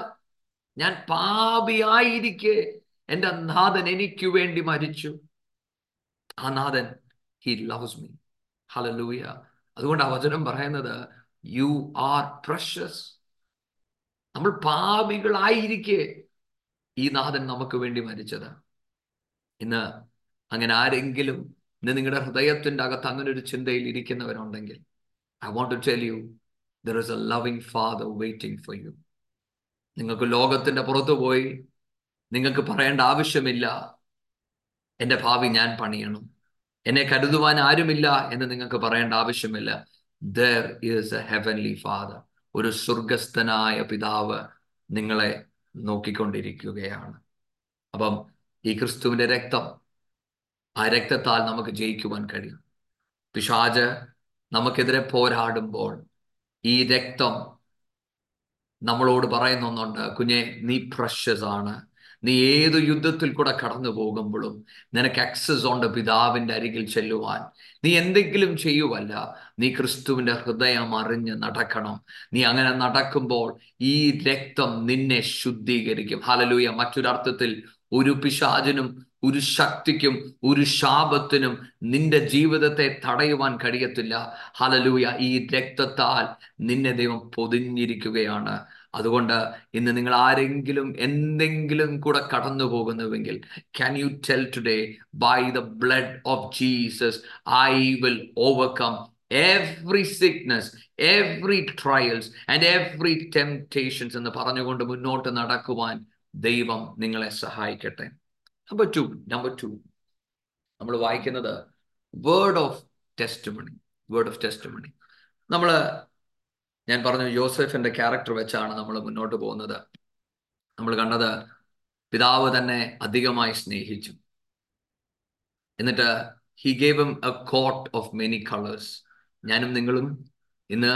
ഞാൻ പാപിയായിരിക്കെ. എന്റെ നാഥൻ എനിക്ക് വേണ്ടി മരിച്ചു. ആ നാഥൻ ഹി ലവ്സ് മീ ഹലലൂയ അതുകൊണ്ട് ആ വചനം പറയുന്നത് യു ആർ പ്രഷ്യസ് നമ്മൾ പാപികളായിരിക്കെ ഈ നാഥൻ നമുക്ക് വേണ്ടി മരിച്ചത്. ഇന്ന് അങ്ങനെ ആരെങ്കിലും ഇന്ന് നിങ്ങളുടെ ഹൃദയത്തിന്റെ അകത്ത് അങ്ങനെ ഒരു ചിന്തയിൽ ഇരിക്കുന്നവരുണ്ടെങ്കിൽ I want to tell you there is a loving father waiting for you നിങ്ങൾക്ക് ലോകത്തിന്റെ പുറത്തു പോയി നിങ്ങൾക്ക് പറയേണ്ട ആവശ്യമില്ല. എന്റെ ഭാവി ഞാൻ പണിയണം. എന്നെ കരുതുവാൻ ആരുമില്ല എന്ന് നിങ്ങൾക്ക് പറയേണ്ട ആവശ്യമില്ല. There is a heavenly father ഒരു സ്വർഗസ്ഥനായ പിതാവ് നിങ്ങളെ നോക്കിക്കൊണ്ടിരിക്കുകയാണ്. അപ്പം ഈ ക്രിസ്തുവിന്റെ രക്തം ആ രക്തത്താൽ നമുക്ക് ജയിക്കുവാൻ കഴിയും. പിശാജ് നമുക്കെതിരെ പോരാടുമ്പോൾ ഈ രക്തം നമ്മളോട് പറയുന്ന ഒന്നുണ്ട് കുഞ്ഞെ നീ പ്രഷ്യസ് ആണ്. നീ ഏത് യുദ്ധത്തിൽ കൂടെ കടന്നു പോകുമ്പോഴും നിനക്ക് ആക്സസ് ഉണ്ട് പിതാവിന്റെ അരികിൽ ചെല്ലുവാൻ. നീ എന്തെങ്കിലും ചെയ്യുവല്ല. നീ ക്രിസ്തുവിന്റെ ഹൃദയം അറിഞ്ഞ് നടക്കണം. നീ അങ്ങനെ നടക്കുമ്പോൾ ഈ രക്തം നിന്നെ ശുദ്ധീകരിക്കും. ഹലലൂയ മറ്റൊരർത്ഥത്തിൽ ഒരു പിശാചിനും ഒരു ശക്തിക്കും ഒരു ശാപത്തിനും നിന്റെ ജീവിതത്തെ തടയുവാൻ കഴിയത്തില്ല. ഹലലൂയ ഈ രക്തത്താൽ നിന്നെ ദൈവം പൊതിഞ്ഞിരിക്കുകയാണ്. അതുകൊണ്ട് ഇന്ന് നിങ്ങൾ ആരെങ്കിലും എന്തെങ്കിലും കൂടെ കടന്നു പോകുന്നുവെങ്കിൽ can you tell today by the blood of Jesus I will overcome every sickness every trials and every temptations എന്ന് പറഞ്ഞുകൊണ്ട് മുന്നോട്ട് നടക്കുവാൻ ദൈവം നിങ്ങളെ സഹായിക്കട്ടെ. നമ്പർ ടു നമ്പർ ടു നമ്മൾ വായിക്കുന്നത് word of testimony word of testimony നമ്മൾ ഞാൻ പറഞ്ഞു ജോസഫിന്റെ ക്യാരക്ടർ വെച്ചാണ് നമ്മൾ മുന്നോട്ട് പോകുന്നത്. നമ്മൾ കണ്ടത് പിതാവ് തന്നെ അധികമായി സ്നേഹിച്ചു. എന്നിട്ട് he gave him a coat of many colours ഞാനും നിങ്ങളും ഇന്ന്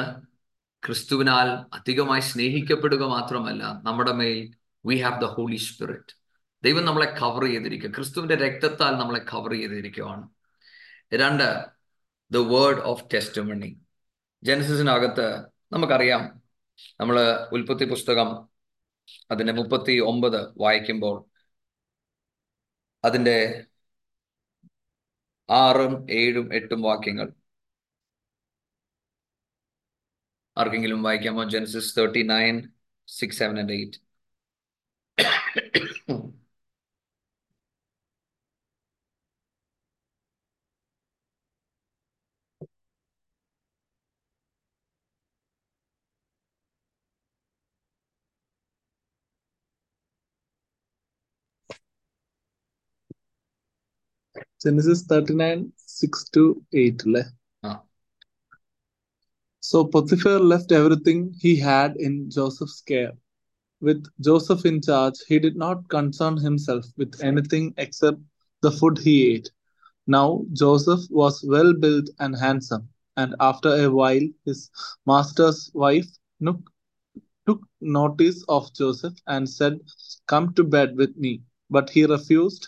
ക്രിസ്തുവിനാൽ അധികമായി സ്നേഹിക്കപ്പെടുക മാത്രമല്ല നമ്മുടെ മേൽ we have the holy spirit ദൈവം നമ്മളെ കവർ ചെയ്തിരിക്കുക ക്രിസ്തുവിന്റെ രക്തത്താൽ നമ്മളെ കവർ ചെയ്തിരിക്കുകയാണ് രണ്ട് the word of testimony ജനസിസിനകത്ത് നമുക്കറിയാം നമ്മൾ ഉൽപ്പത്തി പുസ്തകം അതിന്റെ മുപ്പത്തി ഒമ്പത് വായിക്കുമ്പോൾ അതിന്റെ ആറും ഏഴും എട്ടും വാക്യങ്ങൾ. ആർക്കെങ്കിലും വായിക്കാമോ? Genesis thirty nine six seven and eight. Genesis 39, 6 to 8. അല്ലേ? Ah. So Potiphar left everything he had in Joseph's care. With Joseph in charge, he did not concern himself with anything except the food he ate. Now Joseph was well built and handsome, and after a while his master's wife Nook took notice of Joseph and said, Come to bed with me. But he refused.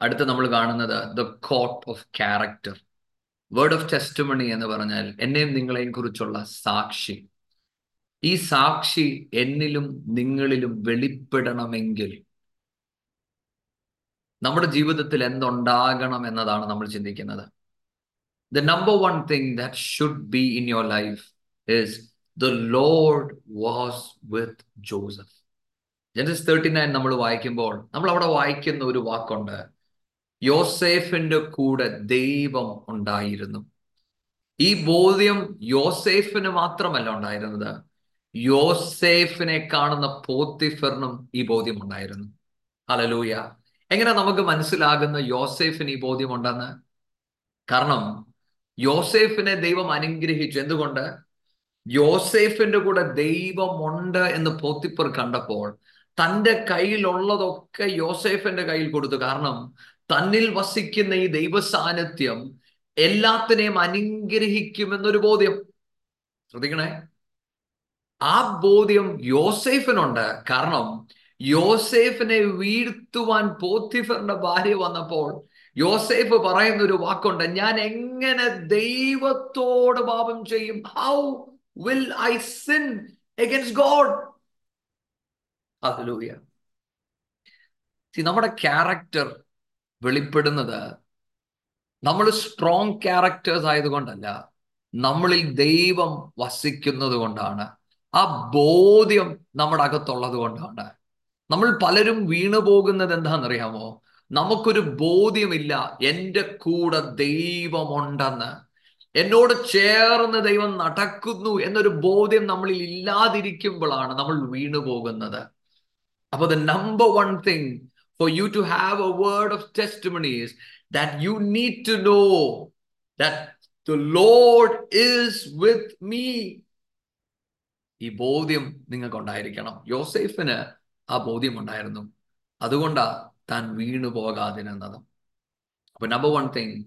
അടുത്ത നമ്മൾ കാണുന്നത് the coat of character word of testimony എന്ന് പറഞ്ഞാൽ എന്നെയും നിങ്ങളെയും കുറിച്ചുള്ള സാക്ഷി. ഈ സാക്ഷി എന്നിലും നിങ്ങളിലും വെളിപ്പെടണമെങ്കിൽ നമ്മുടെ ജീവിതത്തിൽ എന്തുണ്ടാകണം എന്നതാണ് നമ്മൾ ചിന്തിക്കുന്നത്. The number one thing that should be in your life is the Lord was with Joseph Genesis thirty nine നമ്മൾ വായിക്കുമ്പോൾ നമ്മൾ അവിടെ വായിക്കുന്ന ഒരു വാക്കുണ്ട് യോസേഫിന്റെ കൂടെ ദൈവം ഉണ്ടായിരുന്നു. ഈ ബോധ്യം യോസേഫിന് മാത്രമല്ല ഉണ്ടായിരുന്നത്. യോസേഫിനെ കാണുന്ന പോത്തിഫറിനും ഈ ബോധ്യം ഉണ്ടായിരുന്നു. ഹലലൂയ എങ്ങനെ നമുക്ക് മനസ്സിലാകുന്ന യോസേഫിന് ഈ ബോധ്യം ഉണ്ടെന്ന്? കാരണം യോസേഫിനെ ദൈവം അനുഗ്രഹിച്ചു. എന്തുകൊണ്ട്? യോസേഫിന്റെ കൂടെ ദൈവമുണ്ട് എന്ന് പോത്തിപ്പർ കണ്ടപ്പോൾ തന്റെ കയ്യിലുള്ളതൊക്കെ യോസേഫിന്റെ കയ്യിൽ കൊടുത്തു. കാരണം തന്നിൽ വസിക്കുന്ന ഈ ദൈവ സാന്നിധ്യം എല്ലാത്തിനെയും അനുഗ്രഹിക്കുമെന്നൊരു ബോധ്യം. ശ്രദ്ധിക്കണേ. ആ ബോധ്യം യോസേഫിനുണ്ട്. കാരണം യോസേഫിനെ വീഴ്ത്തുവാൻ പോത്തിഫറിന്റെ ഭാര്യ വന്നപ്പോൾ യോസേഫ് പറയുന്ന ഒരു വാക്കുണ്ട് ഞാൻ എങ്ങനെ ദൈവത്തോട് പാപം ചെയ്യും? How will I sin against God അതിലൂയ നമ്മുടെ ക്യാരക്ടർ വെളിപ്പെടുന്നത്. നമ്മൾ സ്ട്രോങ് ക്യാരക്ടേഴ്സ് ആയതുകൊണ്ടല്ല നമ്മളിൽ ദൈവം വസിക്കുന്നത് കൊണ്ടാണ്. ആ ബോധ്യം നമ്മുടെ അകത്തുള്ളത് കൊണ്ടാണ്. നമ്മൾ പലരും വീണു പോകുന്നത് എന്താണെന്നറിയാമോ? നമുക്കൊരു ബോധ്യമില്ല എന്റെ കൂടെ ദൈവമുണ്ടെന്ന്. എന്നോട് ചേർന്ന് ദൈവം നടക്കുന്നു എന്നൊരു ബോധ്യം നമ്മളിൽ ഇല്ലാതിരിക്കുമ്പോഴാണ് നമ്മൾ വീണു പോകുന്നത്. അപ്പൊ the number one thing for you to have a word of testimonies that you need to know that the Lord is with me ഈ ബോധ്യം നിങ്ങൾക്ക് ഉണ്ടായിരിക്കണം യോസേഫിന് ആ ബോധ്യം ഉണ്ടായിരുന്നു അതുകൊണ്ടാ താൻ വീണു പോകാതിരുന്നത്. അപ്പൊ number one thing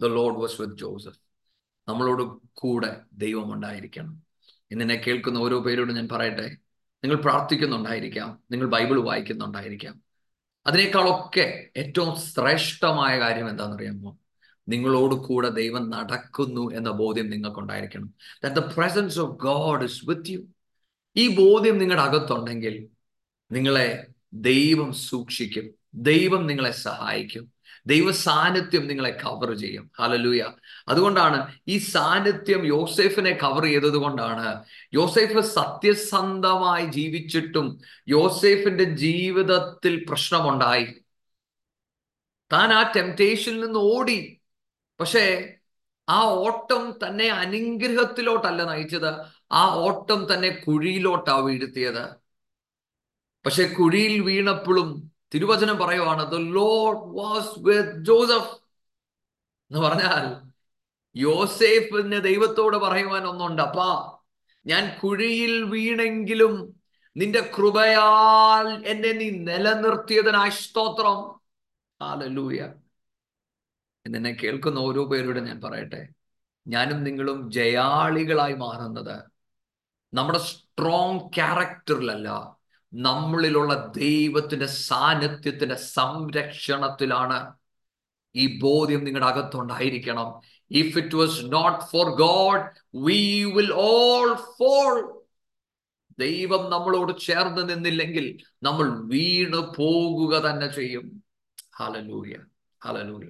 the Lord was with Joseph നമ്മളോട് കൂടെ ദൈവം ഉണ്ടായിരിക്കണം. ഇന്നെ കേൾക്കുന്ന ഓരോ പേരോടും ഞാൻ പറയട്ടെ. നിങ്ങൾ പ്രാർത്ഥിക്കുന്നുണ്ടായിരിക്കാം. നിങ്ങൾ ബൈബിൾ വായിക്കുന്നുണ്ടായിരിക്കാം. അതിനേക്കാളൊക്കെ ഏറ്റവും ശ്രേഷ്ഠമായ കാര്യം എന്താണെന്നറിയാമോ? നിങ്ങളോട് കൂടെ ദൈവം നടക്കുന്നു എന്ന ബോധ്യം നിങ്ങൾക്കുണ്ടായിരിക്കണം. That the presence of God is with you ഈ ബോധ്യം നിങ്ങളുടെ അകത്തുണ്ടെങ്കിൽ നിങ്ങളെ ദൈവം സൂക്ഷിക്കും. ദൈവം നിങ്ങളെ സഹായിക്കും. ദൈവ സാന്നിധ്യം നിങ്ങളെ കവർ ചെയ്യും. ഹലലൂയ അതുകൊണ്ടാണ് ഈ സാന്നിധ്യം യോസെഫിനെ കവർ ചെയ്തത് കൊണ്ടാണ്. യോസെഫ് സത്യസന്ധമായി ജീവിച്ചിട്ടും യോസെഫിന്റെ ജീവിതത്തിൽ പ്രശ്നമുണ്ടായി. താൻ ആ ടെംപ്റ്റേഷനിൽ നിന്ന് ഓടി. പക്ഷേ ആ ഓട്ടം തന്നെ അനുഗ്രഹത്തിലോട്ടല്ല നയിച്ചത്. ആ ഓട്ടം തന്നെ കുഴിയിലോട്ടാ വീഴ്ത്തിയത്. പക്ഷെ കുഴിയിൽ വീണപ്പോഴും തിരുവചനം പറയുവാണ് the Lord was with Joseph എന്ന് പറഞ്ഞാൽ യോസേഫിന് ദൈവത്തോട് പറയുവാൻ ഒന്നുണ്ട് അപ്പാ ഞാൻ കുഴിയിൽ വീണെങ്കിലും നിന്റെ കൃപയാൽ എന്നെ നീ നിലനിർത്തിയതിനായി സ്തോത്രം. ഹാലലൂയ എന്നെ കേൾക്കുന്ന ഓരോ പേരോട് ഞാൻ പറയട്ടെ. ഞാനും നിങ്ങളും ജയാളികളായി മാറുന്നത്. നമ്മുടെ സ്ട്രോങ് ക്യാരക്ടറിലല്ല നമ്മളിലുള്ള ദൈവത്തിന്റെ സാന്നിധ്യത്തിന്റെ സംരക്ഷണത്തിലാണ് ഈ ബോധ്യം നിങ്ങളുടെ അകത്തുണ്ടായിരിക്കണം. If it was not for God we will all fall ദൈവം നമ്മളോട് ചേർന്ന് നിന്നില്ലെങ്കിൽ നമ്മൾ വീണ് പോകുക തന്നെ ചെയ്യും ഹലലൂയ ഹലലൂയ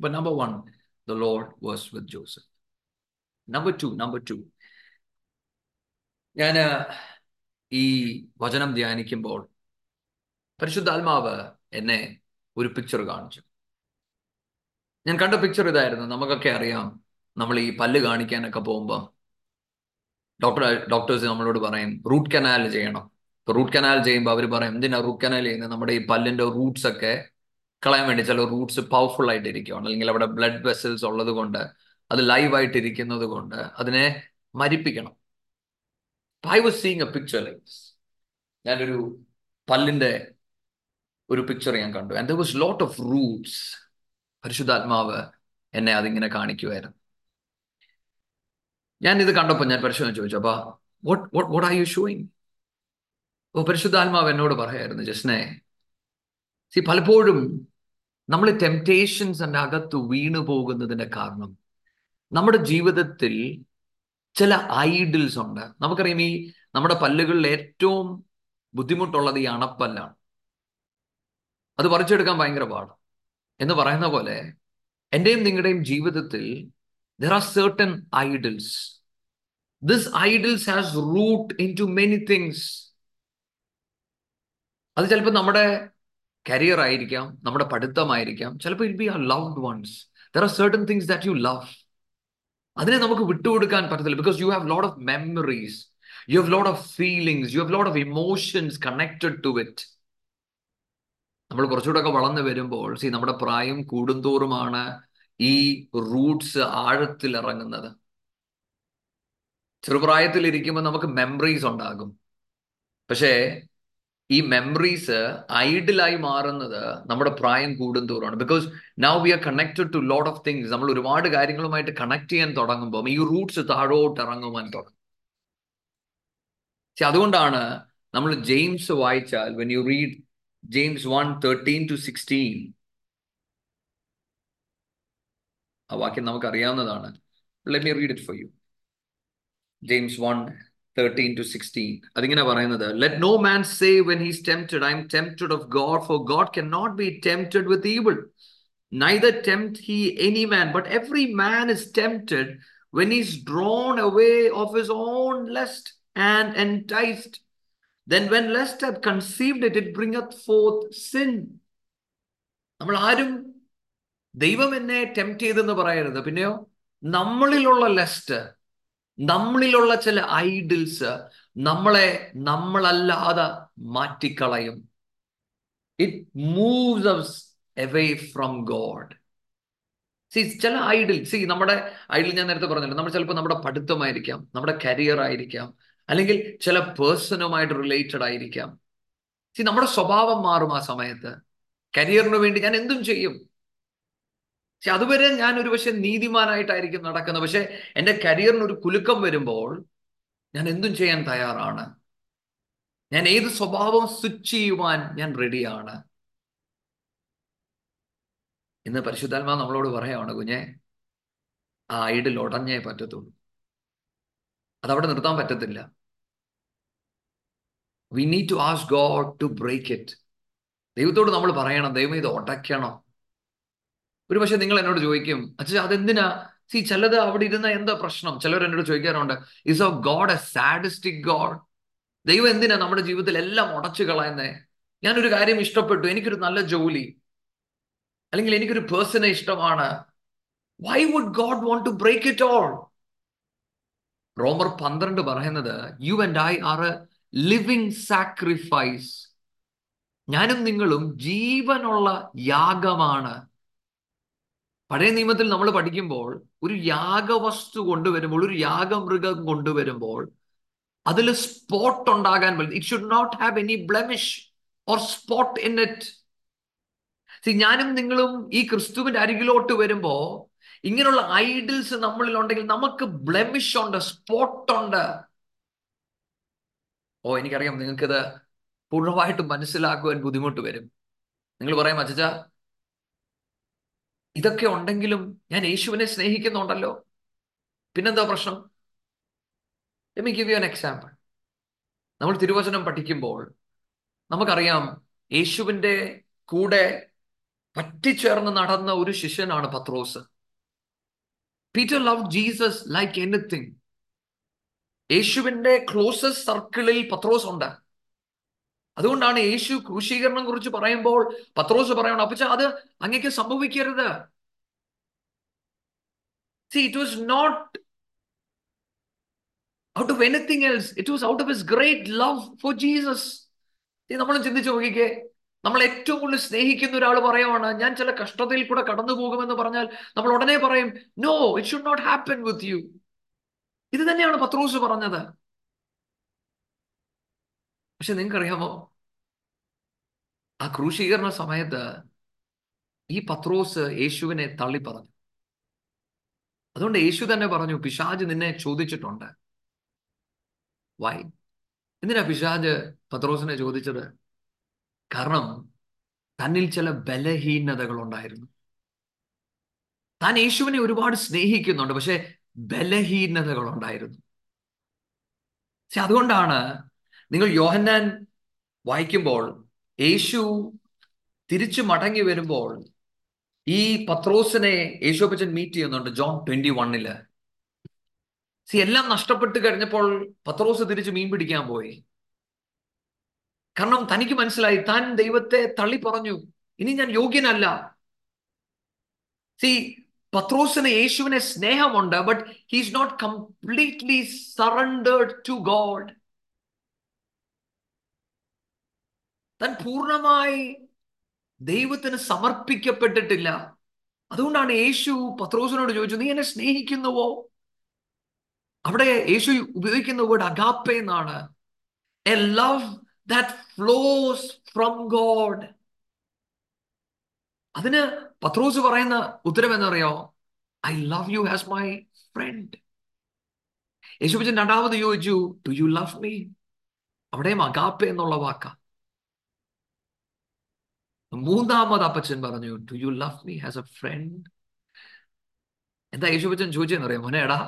But number one, the Lord was with Joseph. Number two, number two. ഞാൻ ഈ വചനം ധ്യാനിക്കുമ്പോൾ പരിശുദ്ധാത്മാവ് എന്നെ ഒരു പിക്ചർ കാണിച്ചു ഞാൻ കണ്ട പിക്ചർ ഇതായിരുന്നു. നമുക്കൊക്കെ അറിയാം. നമ്മൾ ഈ പല്ല് കാണിക്കാനൊക്കെ പോകുമ്പോൾ ഡോക്ടർ ഡോക്ടേഴ്സ് നമ്മളോട് പറയും റൂട്ട് കനാൽ ചെയ്യണം. ഇപ്പൊ റൂട്ട് കനാൽ ചെയ്യുമ്പോൾ അവർ പറയും എന്തിനാ റൂട്ട് കനാൽ ചെയ്യുന്നത്? നമ്മുടെ ഈ പല്ലിന്റെ റൂട്ട്സ് ഒക്കെ കളയാൻ വേണ്ടി ചില റൂട്ട്സ് പവർഫുൾ ആയിട്ട് ഇരിക്കുകയാണ് അല്ലെങ്കിൽ അവിടെ ബ്ലഡ് വെസൽസ് ഉള്ളത് കൊണ്ട് അത് ലൈവ് ആയിട്ട് ഇരിക്കുന്നത് കൊണ്ട് അതിനെ മരിപ്പിക്കണം. I was seeing a picture likes ഞാനൊരു പല്ലിന്റെ ഒരു പിക്ചർ ഞാൻ കണ്ടു. And there was lot of roots പരിശുദ്ധാത്മാവ് എന്നെ അതിങ്ങനെ കാണിക്കുമായിരുന്നു ഞാൻ ഇത് കണ്ടപ്പോൾ ഞാൻ പരിശോധന ചോദിച്ചു അപ്പൊ what what what are you showing oh പരിശുദ്ധാത്മാവ് എന്നോട് പറയായിരുന്നു ജസ്നെ സി പലപ്പോഴും നമ്മൾ ടെംപ്റ്റേഷൻസിന്റെ അകത്ത് വീണു പോകുന്നതിന്റെ കാരണം നമ്മുടെ ജീവിതത്തിൽ ചില ഐഡിൽസ് ഉണ്ട്. നമുക്കറിയാം ഈ നമ്മുടെ പല്ലുകളിൽ ഏറ്റവും ബുദ്ധിമുട്ടുള്ളത് ഈ അണപ്പല്ലാണ്. അത് പറിച്ചെടുക്കാൻ ഭയങ്കര പാടാണ് എന്ന് പറയുന്ന പോലെ എന്റെയും നിങ്ങളുടെയും ജീവിതത്തിൽ there are certain idols. This idols has root into many things. അത് ചിലപ്പോൾ നമ്മുടെ കരിയർ ആയിരിക്കാം നമ്മുടെ പഠിത്തമായിരിക്കാം ചിലപ്പോൾ it be our loved ones there are certain things that you love അതിനെ നമുക്ക് വിട്ടുകൊടുക്കാൻ പറ്റത്തില്ല because you have lot of memories you have lot of feelings you have lot of emotions connected to it നമ്മൾ കുറച്ചുകൂടെ ഒക്കെ വളർന്നു വരുമ്പോൾ C നമ്മുടെ പ്രായം കൂടുന്തോറുമാണ് ഈ റൂട്ട്സ് ആഴത്തിൽ ഇറങ്ങുന്നത് ചെറുപ്രായത്തിൽ ഇരിക്കുമ്പോൾ നമുക്ക് മെമ്മറീസ് ഉണ്ടാകും. പക്ഷേ ഈ മെമ്മറീസ് ഐഡിലായി മാറുന്നത് നമ്മുടെ പ്രായം കൂടുന്തോറാണ് because now we are connected to lot of things നമ്മൾ ഒരുപാട് കാര്യങ്ങളുമായിട്ട് കണക്ട് ചെയ്യാൻ തുടങ്ങുമ്പോൾ ഈ റൂട്ട്സ് താഴോട്ട് ഇറങ്ങുവാൻ തുടങ്ങും അതുകൊണ്ടാണ് നമ്മൾ ജെയിംസ് വായിച്ചാൽ when you read James one thirteen to sixteen ആ വാക്യം നമുക്ക് അറിയാവുന്നതാണ് let me read it for you James one thirteen to sixteen അതിങ്ങനെ പറയുന്നത് let no man say when he's tempted I am tempted of God for God can not be tempted with evil neither tempt he any man but every man is tempted when he's drawn away of his own lust and enticed. Then when lust had conceived it, it bringeth forth sin. നമ്മൾ ആരും ദൈവം എന്നെ tempt ചെയ്തെന്ന് പറയരുത്. പിന്നെയോ നമ്മളിലുള്ള lust നമ്മളിലുള്ള ചില ഐഡിൽസ് നമ്മളെ നമ്മളല്ലാതെ മാറ്റിക്കളയും. It moves us away from God see ചില ഐഡിൽ സി നമ്മുടെ ഐഡിൽ ഞാൻ നേരത്തെ പറഞ്ഞല്ലോ നമ്മൾ ചിലപ്പോൾ നമ്മുടെ പഠിത്തമായിരിക്കാം നമ്മുടെ കരിയർ ആയിരിക്കാം അല്ലെങ്കിൽ ചില പേഴ്സണുമായിട്ട് റിലേറ്റഡ് ആയിരിക്കാം. സി നമ്മുടെ സ്വഭാവം മാറും ആ സമയത്ത്. കരിയറിന് വേണ്ടി ഞാൻ എന്തും ചെയ്യും. പക്ഷെ അതുവരെ ഞാൻ ഒരു പക്ഷെ നീതിമാനായിട്ടായിരിക്കും നടക്കുന്നത്. പക്ഷെ എന്റെ കരിയറിന് ഒരു കുലുക്കം വരുമ്പോൾ ഞാൻ എന്തും ചെയ്യാൻ തയ്യാറാണ്. ഞാൻ ഏത് സ്വഭാവം സ്വിച്ച് ചെയ്യുവാൻ ഞാൻ റെഡിയാണ്. ഇന്ന് പരിശുദ്ധാത്മാ നമ്മളോട് പറയാണ് കുഞ്ഞെ ആ ഐഡിൽ ഉടഞ്ഞേ പറ്റത്തുള്ളൂ. അതവിടെ നിർത്താൻ പറ്റത്തില്ല. We need to ask God to break it ദൈവത്തോട് നമ്മൾ പറയണം ദൈവം ഇത് ഉടയ്ക്കണം ഒരു പക്ഷെ നിങ്ങൾ എന്നോട് ചോദിക്കും അച്ഛാ അതെന്തിനാ? സി ചിലത് അവിടെ ഇരുന്ന എന്താ പ്രശ്നം? ചിലർ എന്നോട് ചോദിക്കാറുണ്ട് is of God a sadistic God ദൈവം എന്തിനാ നമ്മുടെ ജീവിതത്തിൽ എല്ലാം ഉടച്ചു കളയുന്നേ? ഞാനൊരു കാര്യം ഇഷ്ടപ്പെട്ടു എനിക്കൊരു നല്ല ജോലി. അല്ലെങ്കിൽ എനിക്കൊരു പേഴ്സണെ ഇഷ്ടമാണ്. Why would God want to break it all റോമർ പന്ത്രണ്ട് പറയുന്നത് you and I are a living sacrifice ഞാനും നിങ്ങളും ജീവനുള്ള യാഗമാണ്. പഴയ നിയമത്തിൽ നമ്മൾ പഠിക്കുമ്പോൾ ഒരു യാഗവസ്തു കൊണ്ടുവരുമ്പോൾ ഒരു യാഗമൃഗം കൊണ്ടുവരുമ്പോൾ അതിൽ സ്പോട്ട് ഉണ്ടാകാൻ പറ്റും it should not have any blemish or spot in it ഞാനും നിങ്ങളും ഈ ക്രിസ്തുവിന്റെ അരികിലോട്ട് വരുമ്പോ ഇങ്ങനെയുള്ള ഐഡിൽസ് നമ്മളിൽ ഉണ്ടെങ്കിൽ നമുക്ക് ബ്ലെമിഷ് ഉണ്ട് സ്പോട്ട് ഉണ്ട്. ഓ എനിക്കറിയാം നിങ്ങൾക്കിത് പൂർണമായിട്ട് മനസ്സിലാക്കുവാൻ ബുദ്ധിമുട്ട് വരും. നിങ്ങൾ പറയാം അച്ഛാ ഇതൊക്കെ ഉണ്ടെങ്കിലും ഞാൻ യേശുവിനെ സ്നേഹിക്കുന്നുണ്ടല്ലോ. പിന്നെന്താ പ്രശ്നം? Me give you an example. നമ്മൾ തിരുവചനം പഠിക്കുമ്പോൾ നമുക്കറിയാം യേശുവിന്റെ കൂടെ പറ്റിച്ചേർന്ന് നടന്ന ഒരു ശിഷ്യനാണ് പത്രോസ്. Peter love Jesus like anything യേശുവിന്റെ ക്ലോസസ്റ്റ് സർക്കിളിൽ പത്രോസ് ഉണ്ട്. അതുകൊണ്ടാണ് യേശു ക്രൂശീകരണം കുറിച്ച് പറയുമ്പോൾ പത്രോസ് പറയണം അപ്പച്ച അത് അങ്ങക്ക് സംഭവിക്കരുത്. It was not out of anything else it was out of his great love for Jesus നമ്മൾ ചിന്തിച്ചു നോക്കിക്കേ. നമ്മൾ ഏറ്റവും കൂടുതൽ സ്നേഹിക്കുന്ന ഒരാൾ പറയുവാണ് ഞാൻ ചില കഷ്ടതയിൽ കൂടെ കടന്നു പോകുമെന്ന് പറഞ്ഞാൽ നമ്മൾ ഉടനെ പറയും no it should not happen with you ഇത് തന്നെയാണ് പത്രോസ് പറഞ്ഞത്. പക്ഷെ നിങ്ങൾക്കറിയാമോ? ആ ക്രൂശീകരണ സമയത്ത് ഈ പത്രോസ് യേശുവിനെ തള്ളി പറഞ്ഞു അതുകൊണ്ട് യേശു തന്നെ പറഞ്ഞു പിശാജ് നിന്നെ ചോദിച്ചിട്ടുണ്ട്. വൈ എന്തിനാ പിശാജ് പത്രോസിനെ ചോദിച്ചത്? കാരണം തന്നിൽ ചില ബലഹീനതകൾ ഉണ്ടായിരുന്നു താൻ യേശുവിനെ ഒരുപാട് സ്നേഹിക്കുന്നുണ്ട് പക്ഷെ ബലഹീനതകൾ ഉണ്ടായിരുന്നു പക്ഷെ അതുകൊണ്ടാണ് നിങ്ങൾ യോഹന്നാൻ വായിക്കുമ്പോൾ യേശു തിരിച്ചു മടങ്ങി വരുമ്പോൾ ഈ പത്രോസിനെ യേശോപ്പച്ചൻ മീറ്റ് ചെയ്യുന്നുണ്ട് ജോൺ ട്വന്റി വണ്ണിൽ. സി എല്ലാം നഷ്ടപ്പെട്ട് കഴിഞ്ഞപ്പോൾ പത്രോസ് തിരിച്ച് മീൻ പിടിക്കാൻ പോയി. കാരണം തനിക്ക് മനസ്സിലായി താൻ ദൈവത്തെ തള്ളി പറഞ്ഞു ഇനി ഞാൻ യോഗ്യനല്ല. സി പത്രോസിന് യേശുവിനെ സ്നേഹമുണ്ട് but he's not completely surrendered to God താൻ പൂർണമായി ദൈവത്തിന് സമർപ്പിക്കപ്പെട്ടിട്ടില്ല. അതുകൊണ്ടാണ് യേശു പത്രോസിനോട് ചോദിച്ചു നീ എന്നെ സ്നേഹിക്കുന്നുവോ? അവിടെ യേശു ഉപയോഗിക്കുന്ന വേർഡ് അഗാപ്പ എന്നാണ്. A love that flows from God അതിന് പത്രോസ് പറയുന്ന ഉത്തരം എന്നറിയോ I love you as my friend യേശുബിജൻ രണ്ടാമത് ചോദിച്ചു ഡു യു ലവ് മീ അവിടെയും അഗാപ്പ എന്നുള്ള വാക്ക. മൂന്നാമത് അപ്പച്ചൻ പറഞ്ഞു do you love me as a friend എന്താ യേശുബിജൻ ചോദിച്ചെന്നറിയാം മോനെ എടാ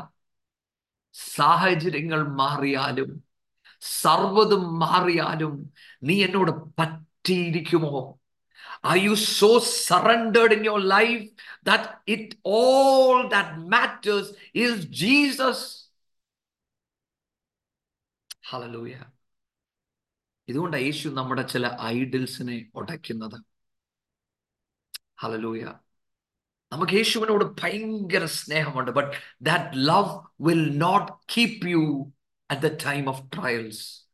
സാഹചര്യങ്ങൾ മാറിയാലും സർവതും മാറിയാലും നീ എന്നോട് പറ്റിയിരിക്കുമോ Are you so surrendered in your life that it all that matters is Jesus? Hallelujah. ഇതുകൊണ്ടാണ് യേശു നമ്മുടെ ചില ഐഡിൽസിനെ ഉടയ്ക്കുന്നത് ഹലലൂയ നമുക്ക് യേശുവിനോട് ഭയങ്കര സ്നേഹമുണ്ട് but that love will not keep you at the time of trials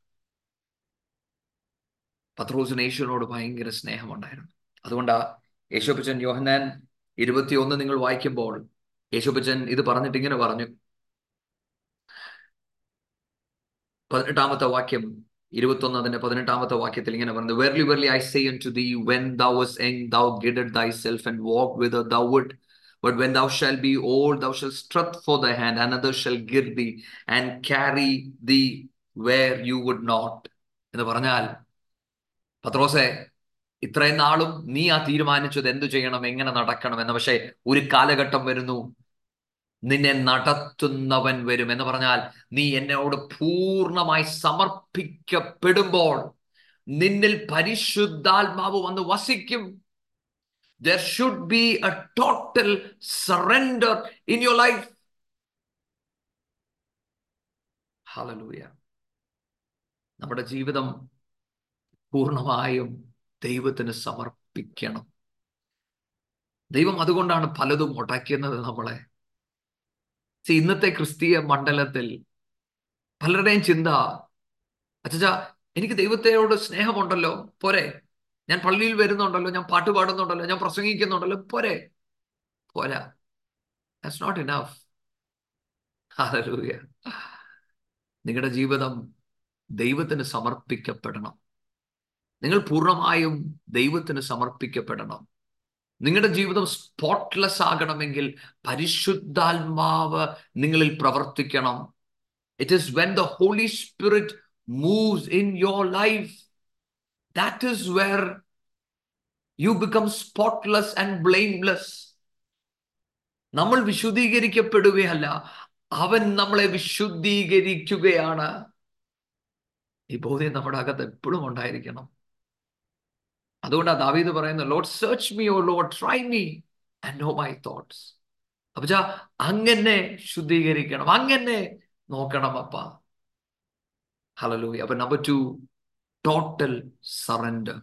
പത്രോസിന് യേശുവിനോട് ഭയങ്കര സ്നേഹമുണ്ടായിരുന്നു. അതുകൊണ്ടാ യേശുപ്പച്ചൻ യോഹന്നാൻ ഇരുപത്തിയൊന്ന് നിങ്ങൾ വായിക്കുമ്പോൾ യേശുപ്പച്ചൻ ഇത് പറഞ്ഞിട്ട് ഇങ്ങനെ പറഞ്ഞു. പതിനെട്ടാമത്തെ വാക്യം ഇരുപത്തൊന്ന് അതിന്റെ പതിനെട്ടാമത്തെ വാക്യത്തിൽ ഇങ്ങനെ പറഞ്ഞു verily verily I say to thee when thou was young thou ഗിഡഡ് thyself and walk with thou would But when thou shalt be old, thou shalt strut for thy hand, another shall gird thee and carry thee where you would not. എന്ന് പറഞ്ഞാൽ പത്രോസെ ഇത്രയും നാളും നീ ആ തീരുമാനിച്ചത് എന്തു ചെയ്യണം എങ്ങനെ നടക്കണം എന്ന് പക്ഷേ ഒരു കാലഘട്ടം വരുന്നു. നിന്നെ നടത്തുന്നവൻ വരും. എന്ന് പറഞ്ഞാൽ നീ എന്നോട് പൂർണമായി സമർപ്പിക്കപ്പെടുമ്പോൾ നിന്നിൽ പരിശുദ്ധാത്മാവ് വന്ന് വസിക്കും. There should be a total surrender in your life. Hallelujah. നമ്മുടെ ജീവിതം പൂർണമായും ദൈവത്തിന് സമർപ്പിക്കണം ദൈവം അതുകൊണ്ടാണ് പലതും ഉടയ്ക്കുന്നത് നമ്മളെ ഇന്നത്തെ ക്രിസ്തീയ മണ്ഡലത്തിൽ പലരുടെയും ചിന്ത അച്ഛാ എനിക്ക് ദൈവത്തെയോട് സ്നേഹമുണ്ടല്ലോ പോരെ ഞാൻ പള്ളിയിൽ വരുന്നുണ്ടല്ലോ ഞാൻ പാട്ട് പാടുന്നുണ്ടല്ലോ ഞാൻ പ്രസംഗിക്കുന്നുണ്ടല്ലോ പോരെ പോരാ. ദാറ്റ്സ് നോട്ട് ഇനഫ് ഹല്ലേലൂയ നിങ്ങളുടെ ജീവിതം ദൈവത്തിന് സമർപ്പിക്കപ്പെടണം. നിങ്ങൾ പൂർണമായും ദൈവത്തിന് സമർപ്പിക്കപ്പെടണം. നിങ്ങളുടെ ജീവിതം സ്പോട്ട്ലെസ് ആകണമെങ്കിൽ പരിശുദ്ധാത്മാവ് നിങ്ങളിൽ പ്രവർത്തിക്കണം. It is when the holy spirit moves in your life that is where you become spotless and blameless. നമ്മൾ വിശുദ്ധീകരിക്കപ്പെടുകയല്ല അവൻ നമ്മളെ വിശുദ്ധീകരിക്കുകയാണ്. ഈ ബോധ്യം നമ്മുടെ അകത്ത് എപ്പോഴും ഉണ്ടായിരിക്കണം. അതുകൊണ്ടാണ് ദാവീദ് പറയുന്നത് Lord search me O Lord try me and know my thoughts അപ്പൊ അങ്ങനെ ശുദ്ധീകരിക്കണം അങ്ങനെ നോക്കണം അപ്പ. ഹലോ അപ്പൊ നമ്പർ ടു ടോട്ടൽ സറണ്ടർ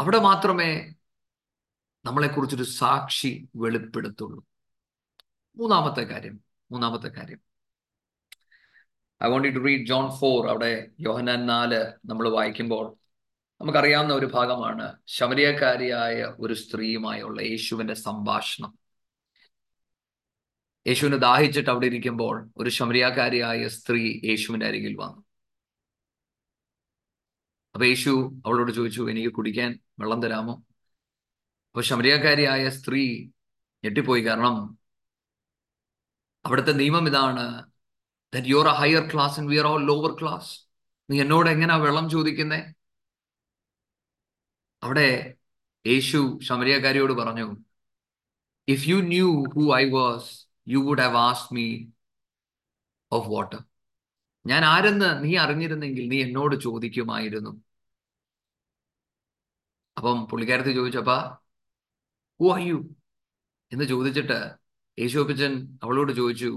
അവിടെ മാത്രമേ നമ്മളെക്കുറിച്ചൊരു സാക്ഷി വെളിപ്പെടുത്തുള്ളൂ. മൂന്നാമത്തെ കാര്യം മൂന്നാമത്തെ കാര്യം. I want to read John four അവിടെ യോഹനാൻ നാല് നമ്മൾ വായിക്കുമ്പോൾ നമുക്കറിയാവുന്ന ഒരു ഭാഗമാണ് ശമരിയക്കാരിയായ ഒരു സ്ത്രീയുമായുള്ള യേശുവിന്റെ സംഭാഷണം. യേശുവിനെ ദാഹിച്ചിട്ട് അവിടെ ഇരിക്കുമ്പോൾ ഒരു ശമരിയാക്കാരിയായ സ്ത്രീ യേശുവിന്റെ അരികിൽ വന്നു. അപ്പൊ യേശു അവളോട് ചോദിച്ചു എനിക്ക് കുടിക്കാൻ വെള്ളം തരാമോ? അപ്പൊ ശമരിയക്കാരിയായ സ്ത്രീ ഞെട്ടിപ്പോയി. കാരണം അവിടുത്തെ നിയമം ഇതാണ് that are a higher class and we are all lower class നീ എന്നോട് എങ്ങനെയാ വെള്ളം ചോദിക്കുന്നേ? അവിടെ യേശു ശമരിയക്കാരിയോട് പറഞ്ഞു if you knew who I was you would have as me of water ഞാൻ ആരെന്ന് നീ അറിഞ്ഞിരുന്നെങ്കിൽ നീ എന്നോട് ചോദിക്കുമായിരുന്നു. അപ്പം പുള്ളിക്കാരത്തി ചോദിച്ചപ്പാ ഹു ആർ യു എന്ന് ചോദിച്ചിട്ട് യേശുപ്പച്ചൻ അവളോട് ചോദിച്ചു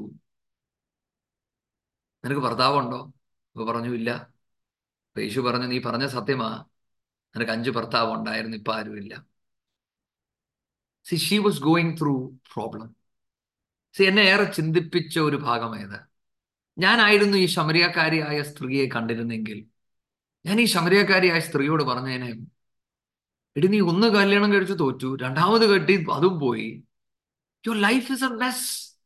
നിനക്ക് ഭർത്താവുണ്ടോ? അപ്പൊ പറഞ്ഞു ഇല്ല. അപ്പൊ യേശു പറഞ്ഞു നീ പറഞ്ഞ സത്യമാ നിനക്ക് അഞ്ച് ഭർത്താവ് ഉണ്ടായിരുന്നു ഇപ്പൊ ആരുമില്ല see she was going through problem see എന്നെ ഏറെ ചിന്തിപ്പിച്ച ഒരു ഭാഗമായത് ഞാനായിരുന്നു ഈ ശമരിയക്കാരിയായ സ്ത്രീയെ കണ്ടിരുന്നെങ്കിൽ ഞാൻ ഈ ശമരിയക്കാരിയായ സ്ത്രീയോട് പറഞ്ഞേനെ എടി നീ ഒന്ന് കല്യാണം കഴിച്ച് തോറ്റു രണ്ടാമത് കെട്ടി അതും പോയി. Your life is a mess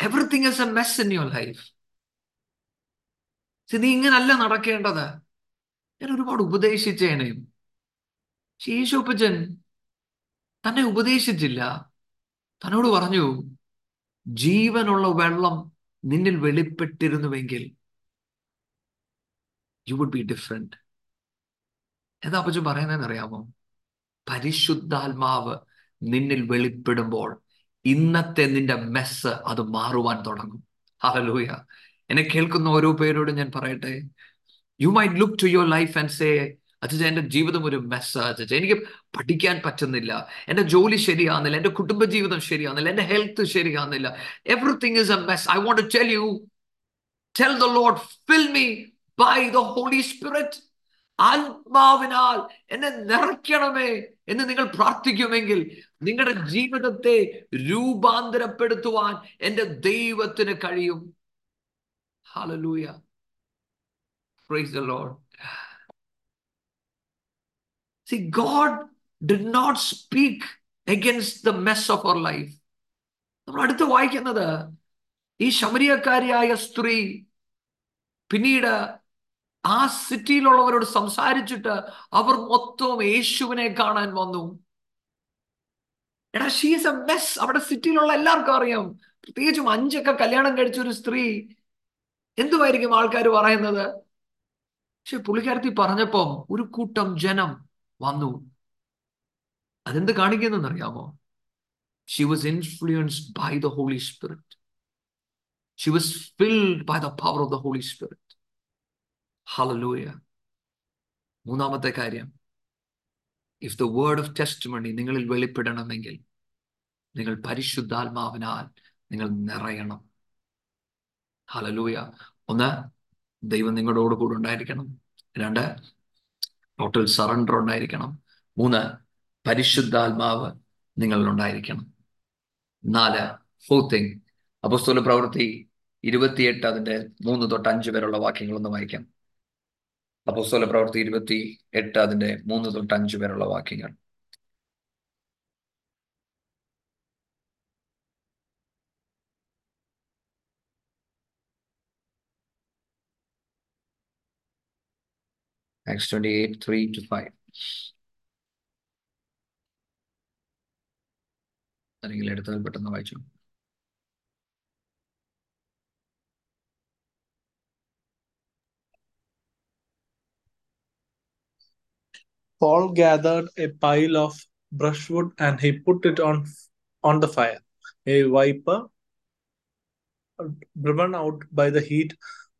everything is a mess in your life നീ ഇങ്ങനല്ല നടക്കേണ്ടത്. ഞാൻ ഒരുപാട് ഉപദേശിച്ചേനെയും ശേഷോപ്പച്ചൻ തന്നെ ഉപദേശിച്ചില്ല. തന്നോട് പറഞ്ഞു ജീവനുള്ള വെള്ളം നിന്നിൽ വെളിപ്പെട്ടിരുന്നുവെങ്കിൽ യു വുഡ് ബി ഡിഫറെന്റ് എന്താ അപ്പച്ചു പറയുന്നതെന്ന് അറിയാമോ പരിശുദ്ധാത്മാവ് നിന്നിൽ വെളിപ്പെടുമ്പോൾ ഇന്നത്തെ നിന്റെ മെസ്സ് അത് മാറുവാൻ തുടങ്ങും. ഹലലൂയ എന്നെ കേൾക്കുന്ന ഓരോ പേരോടും ഞാൻ പറയട്ടെ. You might look to your life and say അച്ഛൻ എന്റെ ജീവിതം ഒരു മെസ്സ് അച്ഛച്ച എനിക്ക് പഠിക്കാൻ പറ്റുന്നില്ല. എന്റെ ജോലി ശരിയാകുന്നില്ല എന്റെ കുടുംബജീവിതം ശരിയാകുന്നില്ല എന്റെ health ശരിയാകുന്നില്ല everything is a mess I want to tell you tell the Lord fill me by the Holy Spirit. ആത്മാവിനാൽ എന്നെ നിറയ്ക്കണമേ എന്ന് നിങ്ങൾ പ്രാർത്ഥിക്കുമെങ്കിൽ നിങ്ങളുടെ ജീവിതത്തെ രൂപാന്തരപ്പെടുത്തുവാൻ എന്റെ ദൈവത്തിന് കഴിയും. Hallelujah praise the Lord See, God did not speak against the mess of our life. നമ്മൾ അടുത്ത് വായിക്കുന്നത് ഈ ശമരിയക്കാരിയായ സ്ത്രീ പിന്നീട് ആ സിറ്റിയിലുള്ളവരോട് സംസാരിച്ചിട്ട് അവർ മൊത്തവും യേശുവിനെ കാണാൻ വന്നു. എടാ ഷീ ഇസ് എ മെസ് അവിടെ സിറ്റിയിലുള്ള എല്ലാവർക്കും അറിയാം. പ്രത്യേകിച്ചും അഞ്ചൊക്കെ കല്യാണം കഴിച്ച ഒരു സ്ത്രീ. എന്തുമായിരിക്കും ആൾക്കാർ പറയുന്നത്? പക്ഷെ പുള്ളിക്കാരത്തി പറഞ്ഞപ്പം ഒരു കൂട്ടം ജനം വന്നു. അതെന്ത് കാണിക്കുന്നറിയാമോ she was influenced by the Holy Spirit she was filled by the power of the Holy Spirit hallelujah മൂന്നാമത്തെ കാര്യം. If the word of testimony നിങ്ങളിൽ വെളിപ്പെടണമെങ്കിൽ നിങ്ങൾ പരിശുദ്ധാത്മാവിനാൽ നിങ്ങൾ നിറയണം. ഹലലൂയ ഒന്ന് ദൈവം നിങ്ങളോട് കൂടെ ഉണ്ടായിരിക്കണം. രണ്ട് ടോട്ടൽ സറണ്ടർ ഉണ്ടായിരിക്കണം. മൂന്ന് പരിശുദ്ധാത്മാവ് നിങ്ങളിലുണ്ടായിരിക്കണം നാല് ഫോത്തിങ് തിങ് അപസ്തോല പ്രവൃത്തി ഇരുപത്തിയെട്ട് അതിന്റെ മൂന്ന് തൊട്ട് അഞ്ച് വരെയുള്ള വാക്യങ്ങളൊന്ന് വായിക്കാം. അപസ്തോല പ്രവൃത്തി ഇരുപത്തി എട്ട് അതിന്റെ മൂന്ന് തൊട്ട് അഞ്ച് വരെയുള്ള വാക്യങ്ങൾ Acts 28, 3 to 5. അല്ലെങ്കിൽ എടുത്താൽ പെട്ടെന്ന് വായിച്ചു Paul gathered a pile of brushwood and he put it on on the fire. A viper, driven out by the heat,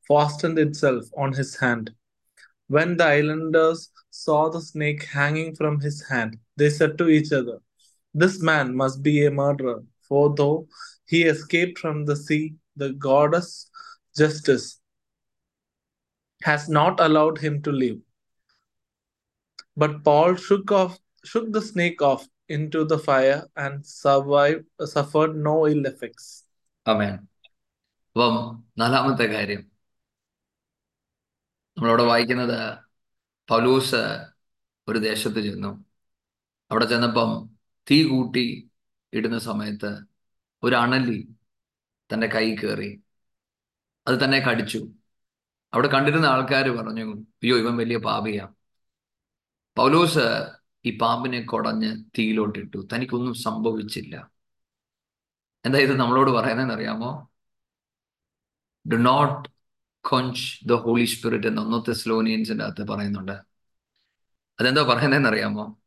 fastened itself on his hand. When the islanders saw the snake hanging from his hand, they said to each other, This man must be a murderer, for though he escaped from the sea, the goddess justice has not allowed him to live. But Paul shook off shook the snake off into the fire and survived suffered no ill effects. അമേൻ അപ്പം നാലാമത്തെ കാര്യം. നമ്മളവിടെ വായിക്കുന്നത് പൗലൂസ് ഒരു ദേശത്ത് ചെന്നു. അവിടെ ചെന്നപ്പം തീ കൂട്ടി ഇടുന്ന സമയത്ത് ഒരു അണലി തന്റെ കൈ കയറി. അത് തന്നെ കടിച്ചു. അവിടെ കണ്ടിരുന്ന ആൾക്കാർ പറഞ്ഞു അയ്യോ ഇവൻ വലിയ പാപിയാ. പൗലോസ് ഈ പാമ്പിനെ കുടഞ്ഞ് തീയിലോട്ടിട്ടു. തനിക്കൊന്നും സംഭവിച്ചില്ല. എന്താ ഇത് നമ്മളോട് പറയുന്നതെന്ന് അറിയാമോ do not quench the Holy Spirit എന്ന് ഒന്നത്തെ സ്ലോനിയൻസിന്റെ അകത്ത് പറയുന്നുണ്ട്. അതെന്താ പറയുന്നതെന്ന് അറിയാമോ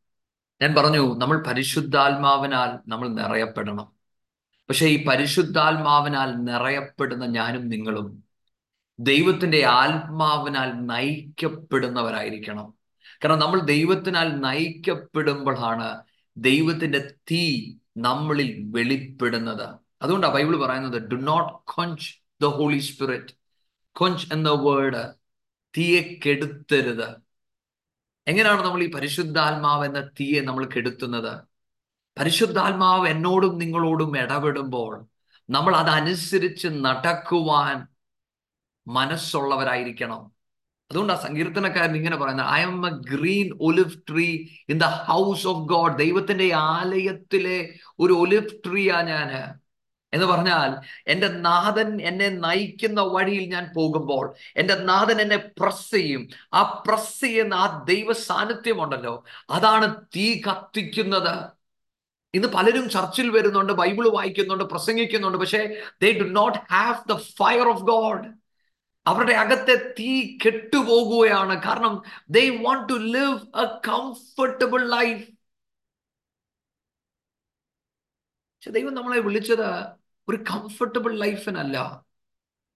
ഞാൻ പറഞ്ഞു നമ്മൾ പരിശുദ്ധാത്മാവിനാൽ നമ്മൾ നിറയപ്പെടണം. പക്ഷേ ഈ പരിശുദ്ധാത്മാവിനാൽ നിറയപ്പെടുന്ന ഞാനും നിങ്ങളും ദൈവത്തിന്റെ ആത്മാവിനാൽ നയിക്കപ്പെടുന്നവരായിരിക്കണം. കാരണം നമ്മൾ ദൈവത്തിനാൽ നയിക്കപ്പെടുമ്പോഴാണ് ദൈവത്തിന്റെ തീ നമ്മളിൽ വെളിപ്പെടുന്നത്. അതുകൊണ്ടാണ് ബൈബിൾ പറയുന്നത് do not quench the Holy Spirit quench എന്ന വേർഡ് തീയെ കെടുത്തരുത്. എങ്ങനെയാണ് നമ്മൾ ഈ പരിശുദ്ധാത്മാവ് എന്ന തീയെ നമ്മൾ കെടുത്തുന്നത്? പരിശുദ്ധാത്മാവ് എന്നോടും നിങ്ങളോടും ഇടപെടുമ്പോൾ നമ്മൾ അതനുസരിച്ച് നടക്കുവാൻ മനസ്സുള്ളവരായിരിക്കണം. അതുകൊണ്ട് ആ സങ്കീർത്തനക്കാരൻ ഇങ്ങനെ പറയുന്നത് I am a green olive tree in the house of God ദൈവത്തിന്റെ ആലയത്തിലെ ഒരു ഒലിവ് ട്രീയാ ഞാൻ എന്ന് പറഞ്ഞാൽ എന്റെ നാഥൻ എന്നെ നയിക്കുന്ന വഴിയിൽ ഞാൻ പോകുമ്പോൾ എന്റെ നാഥൻ എന്നെ പ്രസ് ചെയ്യും. ആ പ്രസ് ചെയ്യുന്ന ആ ദൈവ സാന്നിധ്യമുണ്ടല്ലോ അതാണ് തീ കത്തിക്കുന്നത്. ഇന്ന് പലരും ചർച്ചിൽ വരുന്നുണ്ട് ബൈബിൾ വായിക്കുന്നുണ്ട് പ്രസംഗിക്കുന്നുണ്ട് പക്ഷേ they do not have the fire of God അവരുടെ അകത്തെ തീ കെട്ടുപോകുകയാണ്. കാരണം they want to live a comfortable life ദൈവം നമ്മളെ വിളിച്ചത് ഒരു കംഫർട്ടബിൾ ലൈഫിനല്ല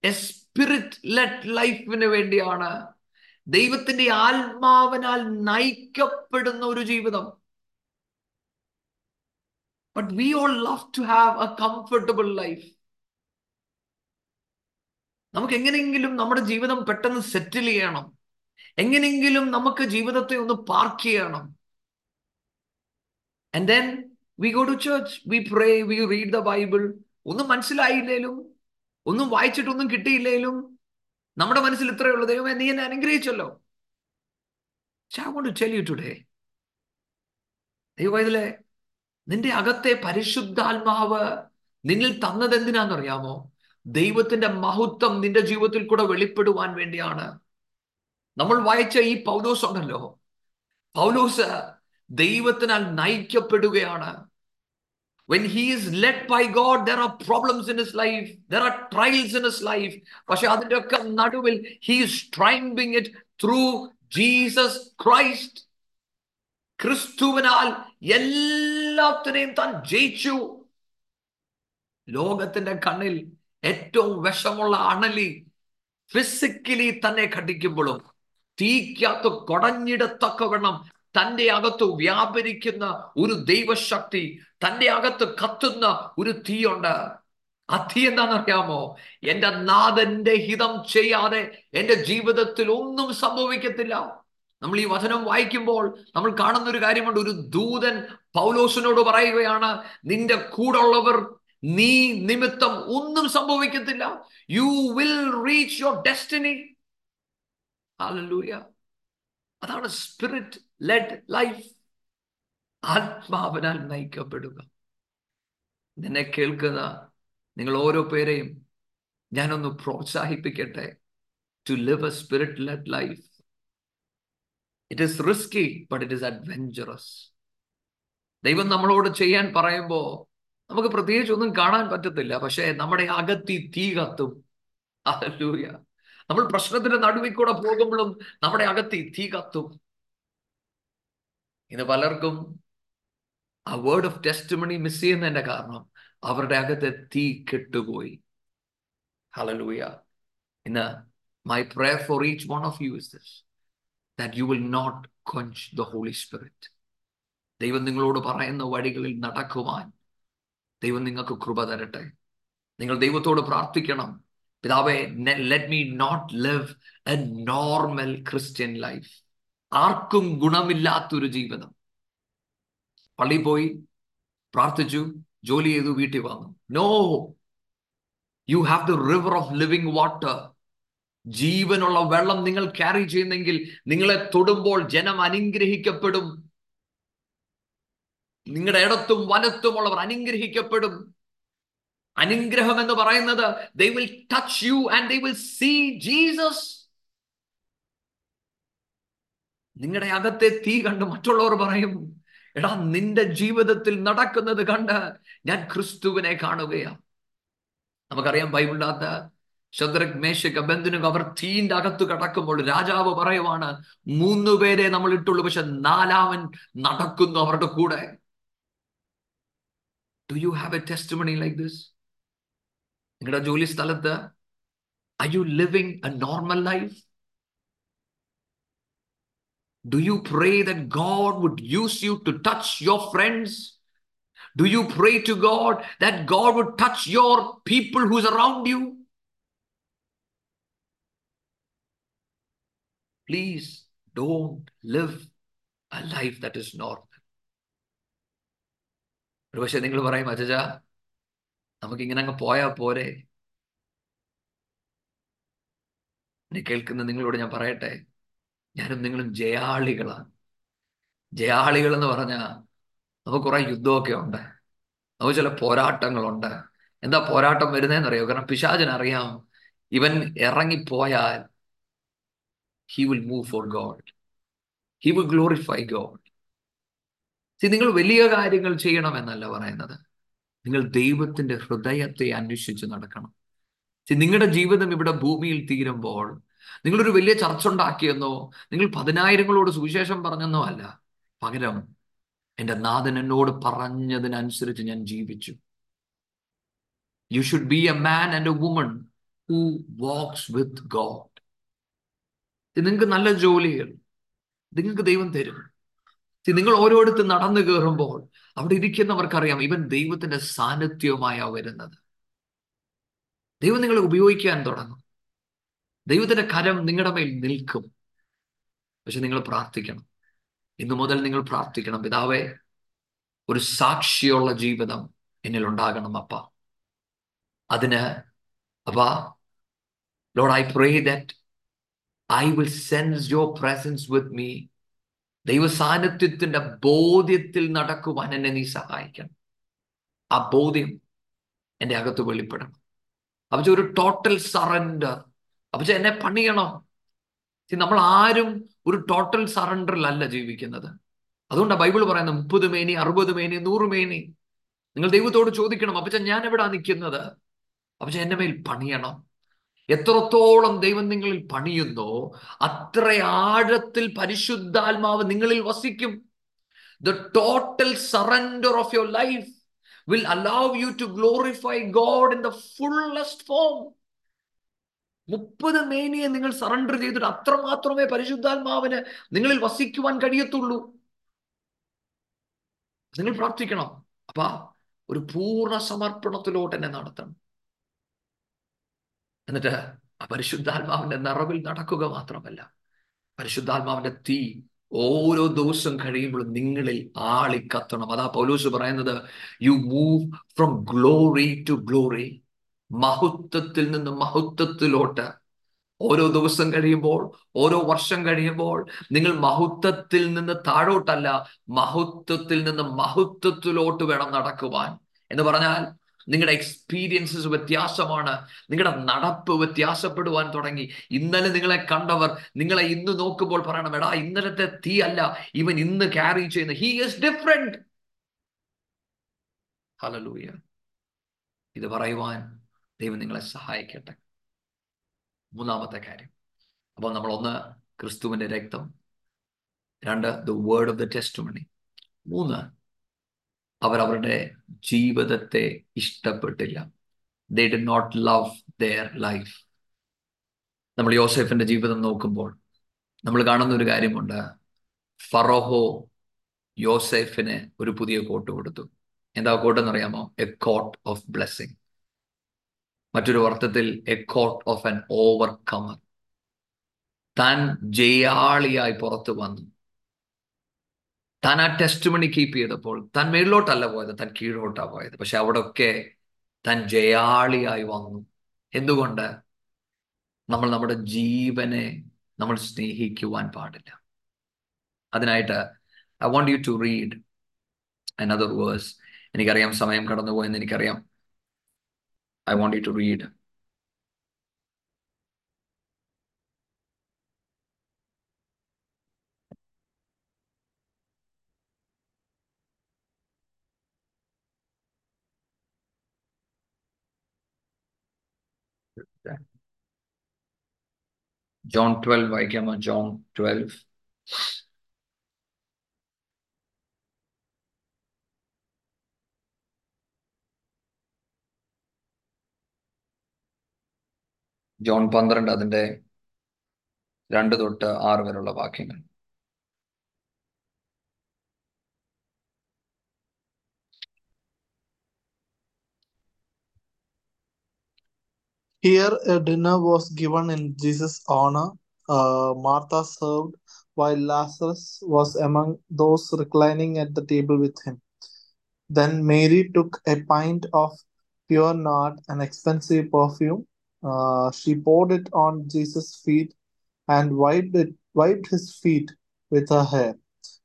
എ സ്പിരിറ്റ് ലെറ്റ് ലൈഫിന് വേണ്ടിയാണ്. ദൈവത്തിന്റെ ആത്മാവിനാൽ നയിക്കപ്പെടുന്ന ഒരു ജീവിതം. But we all love to have a comfortable life നമുക്ക് എങ്ങനെയെങ്കിലും നമ്മുടെ ജീവിതം പെട്ടെന്ന് സെറ്റിൽ ചെയ്യണം. എങ്ങനെയെങ്കിലും നമുക്ക് ജീവിതത്തെ ഒന്ന് പാർക്ക് ചെയ്യണം. And then we go to church we pray we read the Bible ഒന്നും മനസ്സിലായില്ലേലും ഒന്നും വായിച്ചിട്ടൊന്നും കിട്ടിയില്ലേലും നമ്മുടെ മനസ്സിൽ ഇത്രയേ ഉള്ളൂ ദൈവമേ നീ എന്നെ അനുഗ്രഹിച്ചല്ലോ. I to tell you today ദൈവത്തിലെ നിന്റെ അകത്തെ പരിശുദ്ധാത്മാവ് നിന്നിൽ തന്നത് എന്തിനാണെന്നറിയാമോ ദൈവത്തിന്റെ മഹത്വം നിന്റെ ജീവിതത്തിൽ കൂടെ വെളിപ്പെടുവാൻ വേണ്ടിയാണ്. നമ്മൾ വായിച്ച ഈ പൗലോസ് ഉണ്ടല്ലോ. പൗലോസ് ദൈവത്തിനാൽ നയിക്കപ്പെടുകയാണ്. When he is led by God there are problems in his life there are trials in his life. പക്ഷെ അതിന്റെ ഒക്കെ നടുവിൽ he is triumphing it through Jesus Christ. ക്രിസ്തുവിനാൽ എല്ലാത്തിനെയും താൻ ജയിച്ചു. ലോകത്തിന്റെ കണ്ണിൽ ഏറ്റവും വിഷമുള്ള അണലി ഫിസിക്കലി തന്നെ ഘടിക്കുമ്പോഴും തീക്കകത്ത് കൊടഞ്ഞിടത്തക്കവണ്ണം തന്റെ അകത്ത് വ്യാപരിക്കുന്ന ഒരു ദൈവശക്തി തന്റെ അകത്ത് കത്തുന്ന ഒരു തീയുണ്ട്. ആ തീ എന്താണെന്നറിയാമോ? എന്റെ നാഥന്റെ ഹിതം ചെയ്യാതെ എന്റെ ജീവിതത്തിൽ ഒന്നും സംഭവിക്കത്തില്ല. നമ്മൾ ഈ വചനം വായിക്കുമ്പോൾ നമ്മൾ കാണുന്ന ഒരു കാര്യമുണ്ട്. ഒരു ദൂതൻ പൗലോസിനോട് പറയുകയാണ് നിന്റെ കൂടുള്ളവർ നീ നിമിത്തം ഒന്നും സംഭവിക്കത്തില്ല. You will reach your destiny അതാണ് സ്പിരിറ്റ് ലെഡ് ലൈഫ് ആത്മാവിനാൽ നയിക്കപ്പെടുക. നിന്നെ കേൾക്കുന്ന നിങ്ങൾ ഓരോ പേരെയും ഞാനൊന്ന് പ്രോത്സാഹിപ്പിക്കട്ടെ. To live a spirit led life it is risky but it is adventurous ദൈവം നമ്മളോട് ചെയ്യാൻ പറയുമ്പോൾ നമുക്ക് പ്രത്യേകിച്ച് ഒന്നും കാണാൻ പറ്റത്തില്ല. പക്ഷേ നമ്മുടെ അകത്തി തീ കത്തും. അല്ലൂയ നമ്മൾ പ്രശ്നത്തിന്റെ നടുവിൽ കൂടെ പോകുമ്പോഴും നമ്മുടെ അകത്തി തീ കത്തും. ഇന്ന് പലർക്കും ആ word of testimony miss ചെയ്യുന്നതിന്റെ കാരണം അവരുടെ അകത്തെ തീ കെട്ടുപോയി. ഹലലൂയ ഇന്ന് my pray for each one of you is this that you will not quench the Holy Spirit. ദൈവം നിങ്ങളോട് പറയുന്ന വഴികളിൽ നടക്കുവാൻ ദൈവം നിങ്ങൾക്ക് കൃപ തരട്ടെ. നിങ്ങൾ ദൈവത്തോട് പ്രാർത്ഥിക്കണം. പിതാവേ let me not live a normal Christian life ആർക്കും ഗുണമില്ലാത്തൊരു ജീവിതം. പള്ളി പോയി പ്രാർത്ഥിച്ചു ജോലി ചെയ്തു വീട്ടിൽ വന്നു. No you have the river of living water ജീവനുള്ള വെള്ളം നിങ്ങൾ ക്യാരി ചെയ്യുന്നെങ്കിൽ നിങ്ങളെ തൊടുമ്പോൾ ജനം അനുഗ്രഹിക്കപ്പെടും. നിങ്ങളുടെ ഇടത്തും വലത്തുമുള്ളവർ അനുഗ്രഹിക്കപ്പെടും. അനുഗ്രഹം എന്ന് പറയുന്നത് they will touch you and they will see Jesus നിങ്ങളുടെ അകത്തെ തീ കണ്ട് മറ്റുള്ളവർ പറയും എടാ നിന്റെ ജീവിതത്തിൽ നടക്കുന്നത് കണ്ട് ഞാൻ ക്രിസ്തുവിനെ കാണുകയാണ്. നമുക്കറിയാം ബൈബിളിനകത്ത് ശദ്രക് മേശക് ബന്ധുനും അവർ തീന്റെ അകത്ത് കടക്കുമ്പോൾ രാജാവ് പറയുവാണ് മൂന്നു പേരെ നമ്മൾ ഇട്ടുള്ളൂ പക്ഷെ നാലാമൻ നടക്കുന്നു അവരുടെ കൂടെ. Do you have a test money like this നിങ്ങളുടെ ജോലി സ്ഥലത്ത് I you living a normal life do you pray that God would use you to touch your friends do you pray to God that God would touch your people who's around you please don't live a life that is normal. ഒരു പക്ഷെ നിങ്ങൾ പറയും അജജ നമുക്ക് ഇങ്ങനെ അങ്ങ് പോയാൽ പോരെ. എന്നെ കേൾക്കുന്ന നിങ്ങളോട് ഞാൻ പറയട്ടെ ഞാനും നിങ്ങളും ജയാളികളാണ്. ജയാളികൾ എന്ന് പറഞ്ഞാൽ നമുക്ക് കുറെ യുദ്ധമൊക്കെ ഉണ്ട് നമുക്ക് ചില പോരാട്ടങ്ങളുണ്ട്. എന്താ പോരാട്ടം വരുന്നതെന്ന് അറിയോ കാരണം പിശാചിനറിയാം ഇവൻ ഇറങ്ങിപ്പോയാൽ he will move for God he will glorify God. നിങ്ങൾ വലിയ കാര്യങ്ങൾ ചെയ്യണമെന്നല്ല പറയുന്നത്. നിങ്ങൾ ദൈവത്തിന്റെ ഹൃദയത്തെ അന്വേഷിച്ച് നടക്കണം. നിങ്ങളുടെ ജീവിതം ഇവിടെ ഭൂമിയിൽ തീരുമ്പോൾ നിങ്ങളൊരു വലിയ ചർച്ച ഉണ്ടാക്കിയെന്നോ നിങ്ങൾ പതിനായിരങ്ങളോട് സുവിശേഷം പറഞ്ഞെന്നോ അല്ല. പകരം എന്റെ നാഥൻ എന്നോട് പറഞ്ഞതിനനുസരിച്ച് ഞാൻ ജീവിച്ചു. You should be a man and a woman who walks with God നിങ്ങൾക്ക് നല്ല ജോലികൾ. നിങ്ങൾക്ക് ദൈവം തരും. നിങ്ങൾ ഓരോരുത്തർ നടന്നു കയറുമ്പോൾ അവിടെ ഇരിക്കുന്നവർക്കറിയാം ഇവൻ ദൈവത്തിന്റെ സാന്നിധ്യവുമായാ വരുന്നത്. ദൈവം നിങ്ങളെ ഉപയോഗിക്കാൻ തുടങ്ങും. ദൈവത്തിന്റെ കരം നിങ്ങളുടെ മേൽ നിൽക്കും. പക്ഷെ നിങ്ങൾ പ്രാർത്ഥിക്കണം. ഇന്നു മുതൽ നിങ്ങൾ പ്രാർത്ഥിക്കണം. പിതാവേ ഒരു സാക്ഷിയുള്ള ജീവിതം എന്നിൽ ഉണ്ടാകണം അപ്പ. അതിന് അപ്പ Lord I pray that I will sense your presence with me ദൈവ സാന്നിധ്യത്തിന്റെ ബോധ്യത്തിൽ നടക്കുവാൻ എന്നെ നീ സഹായിക്കണം. ആ ബോധ്യം എന്റെ അകത്ത് വെളിപ്പെടണം. അപ്പൊ ഒരു ടോട്ടൽ സറണ്ടർ അപ്പൊ എന്നെ പണിയണം? നമ്മൾ ആരും ഒരു ടോട്ടൽ സറണ്ടറിലല്ല ജീവിക്കുന്നത്. അതുകൊണ്ടാണ് ബൈബിൾ പറയുന്നത് മുപ്പത് മേനി അറുപത് മേനി നൂറ് മേനി. നിങ്ങൾ ദൈവത്തോട് ചോദിക്കണം അപ്പച്ച ഞാൻ എവിടാ നിൽക്കുന്നത് അപ്പച്ച എന്റെ മേൽ പണിയണം? എത്രത്തോളം ദൈവം നിങ്ങളിൽ പണിയുന്നോ അത്ര ആഴത്തിൽ പരിശുദ്ധാത്മാവ് നിങ്ങളിൽ വസിക്കും. The total surrender of your life will allow you to glorify God in the fullest form മുപ്പത് മേനിയെ നിങ്ങൾ സറണ്ടർ ചെയ്തിട്ട് അത്രമാത്രമേ പരിശുദ്ധാത്മാവിന് നിങ്ങളിൽ വസിക്കുവാൻ കഴിയത്തുള്ളൂ. നിങ്ങൾ പ്രാർത്ഥിക്കണം. അപ്പ ഒരു പൂർണ സമർപ്പണത്തിലോട്ട് എന്നെ നടത്തണം. എന്നിട്ട് പരിശുദ്ധാത്മാവിന്റെ നിറവിൽ നടക്കുക മാത്രമല്ല പരിശുദ്ധാത്മാവിന്റെ തീ ഓരോ ദിവസം കഴിയുമ്പോഴും നിങ്ങളിൽ ആളിക്കത്തണം. അതാ പൗലൂസ് പറയുന്നത് you move from glory to glory മഹത്വത്തിൽ നിന്ന് മഹത്വത്തിലോട്ട്. ഓരോ ദിവസം കഴിയുമ്പോൾ ഓരോ വർഷം കഴിയുമ്പോൾ നിങ്ങൾ മഹത്വത്തിൽ നിന്ന് താഴോട്ടല്ല മഹത്വത്തിൽ നിന്ന് മഹത്വത്തിലോട്ട് വേണം നടക്കുവാൻ. എന്ന് പറഞ്ഞാൽ നിങ്ങളുടെ എക്സ്പീരിയൻസസ് വ്യത്യാസമാണ്. നിങ്ങളുടെ നടപ്പ് വ്യത്യാസപ്പെടുവാൻ തുടങ്ങി. ഇന്നലെ നിങ്ങളെ കണ്ടവർ നിങ്ങളെ ഇന്ന് നോക്കുമ്പോൾ പറയണം എടാ ഇന്നലത്തെ തീ അല്ല ഇവൻ ഇന്ന് ക്യാരി ചെയ്യുന്ന ഹീ ഈസ് ഡിഫറെന്റ് ഹലലൂയ ഇത് പറയുവാൻ ദൈവം നിങ്ങളെ സഹായിക്കട്ടെ. മൂന്നാമത്തെ കാര്യം. അപ്പോൾ നമ്മൾ ഒന്ന് ക്രിസ്തുവിന്റെ രക്തം രണ്ട് the word of the testimony മൂന്ന് അവർ അവരുടെ ജീവിതത്തെ ഇഷ്ടപ്പെട്ടില്ല. They did not love their life നമ്മൾ യോസെഫിന്റെ ജീവിതം നോക്കുമ്പോൾ നമ്മൾ കാണുന്ന ഒരു കാര്യമുണ്ട്. ഫറോഹോ യോസെഫിന് ഒരു പുതിയ കോട്ട് കൊടുത്തു. എന്താ കോട്ട് എന്നറിയാമോ എ കോട്ട് ഓഫ് ബ്ലെസ്സിങ് മറ്റൊരു അർത്ഥത്തിൽ a coat of an overcomer താൻ ജയാളിയായി പുറത്തു വന്നു. താൻ ആ ടെസ്റ്റ് മണി കീപ്പ് ചെയ്തപ്പോൾ താൻ മേളിലോട്ടല്ല പോയത് താൻ കീഴോട്ടാ പോയത്. പക്ഷെ അവിടൊക്കെ താൻ ജയാളിയായി വന്നു. എന്തുകൊണ്ട്? നമ്മൾ നമ്മുടെ ജീവനെ നമ്മൾ സ്നേഹിക്കുവാൻ പാടില്ല. അതിനായിട്ട് I want you to read another verse എനിക്കറിയാം സമയം കടന്നുപോയെന്ന് എനിക്കറിയാം. I want you to read John twelve വായിക്കാമോ John twelve John പന്ത്രണ്ട് അതിന്റെ രണ്ട് തൊട്ട് ആറ് വരെയുള്ള വാക്യങ്ങൾ. Here a dinner was given in Jesus' honor. Uh, Martha served, while Lazarus was among those reclining at the table with him. Then Mary took a pint of pure nard, an expensive perfume. Uh, she poured it on Jesus' feet and wiped it, wiped his feet with her hair.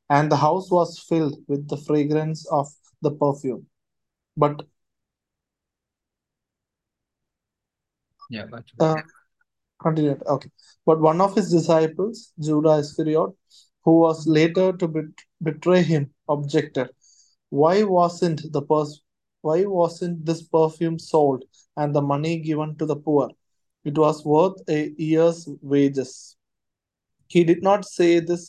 And the house was filled with the fragrance of the perfume. But Yeah, but uh, continued. Okay. But one of his disciples, Judah Iscariot, who was later to bet- betray him, objected, "Why wasn't the pers- why wasn't this perfume sold and the money given to the poor? It was worth a year's wages." He did not say this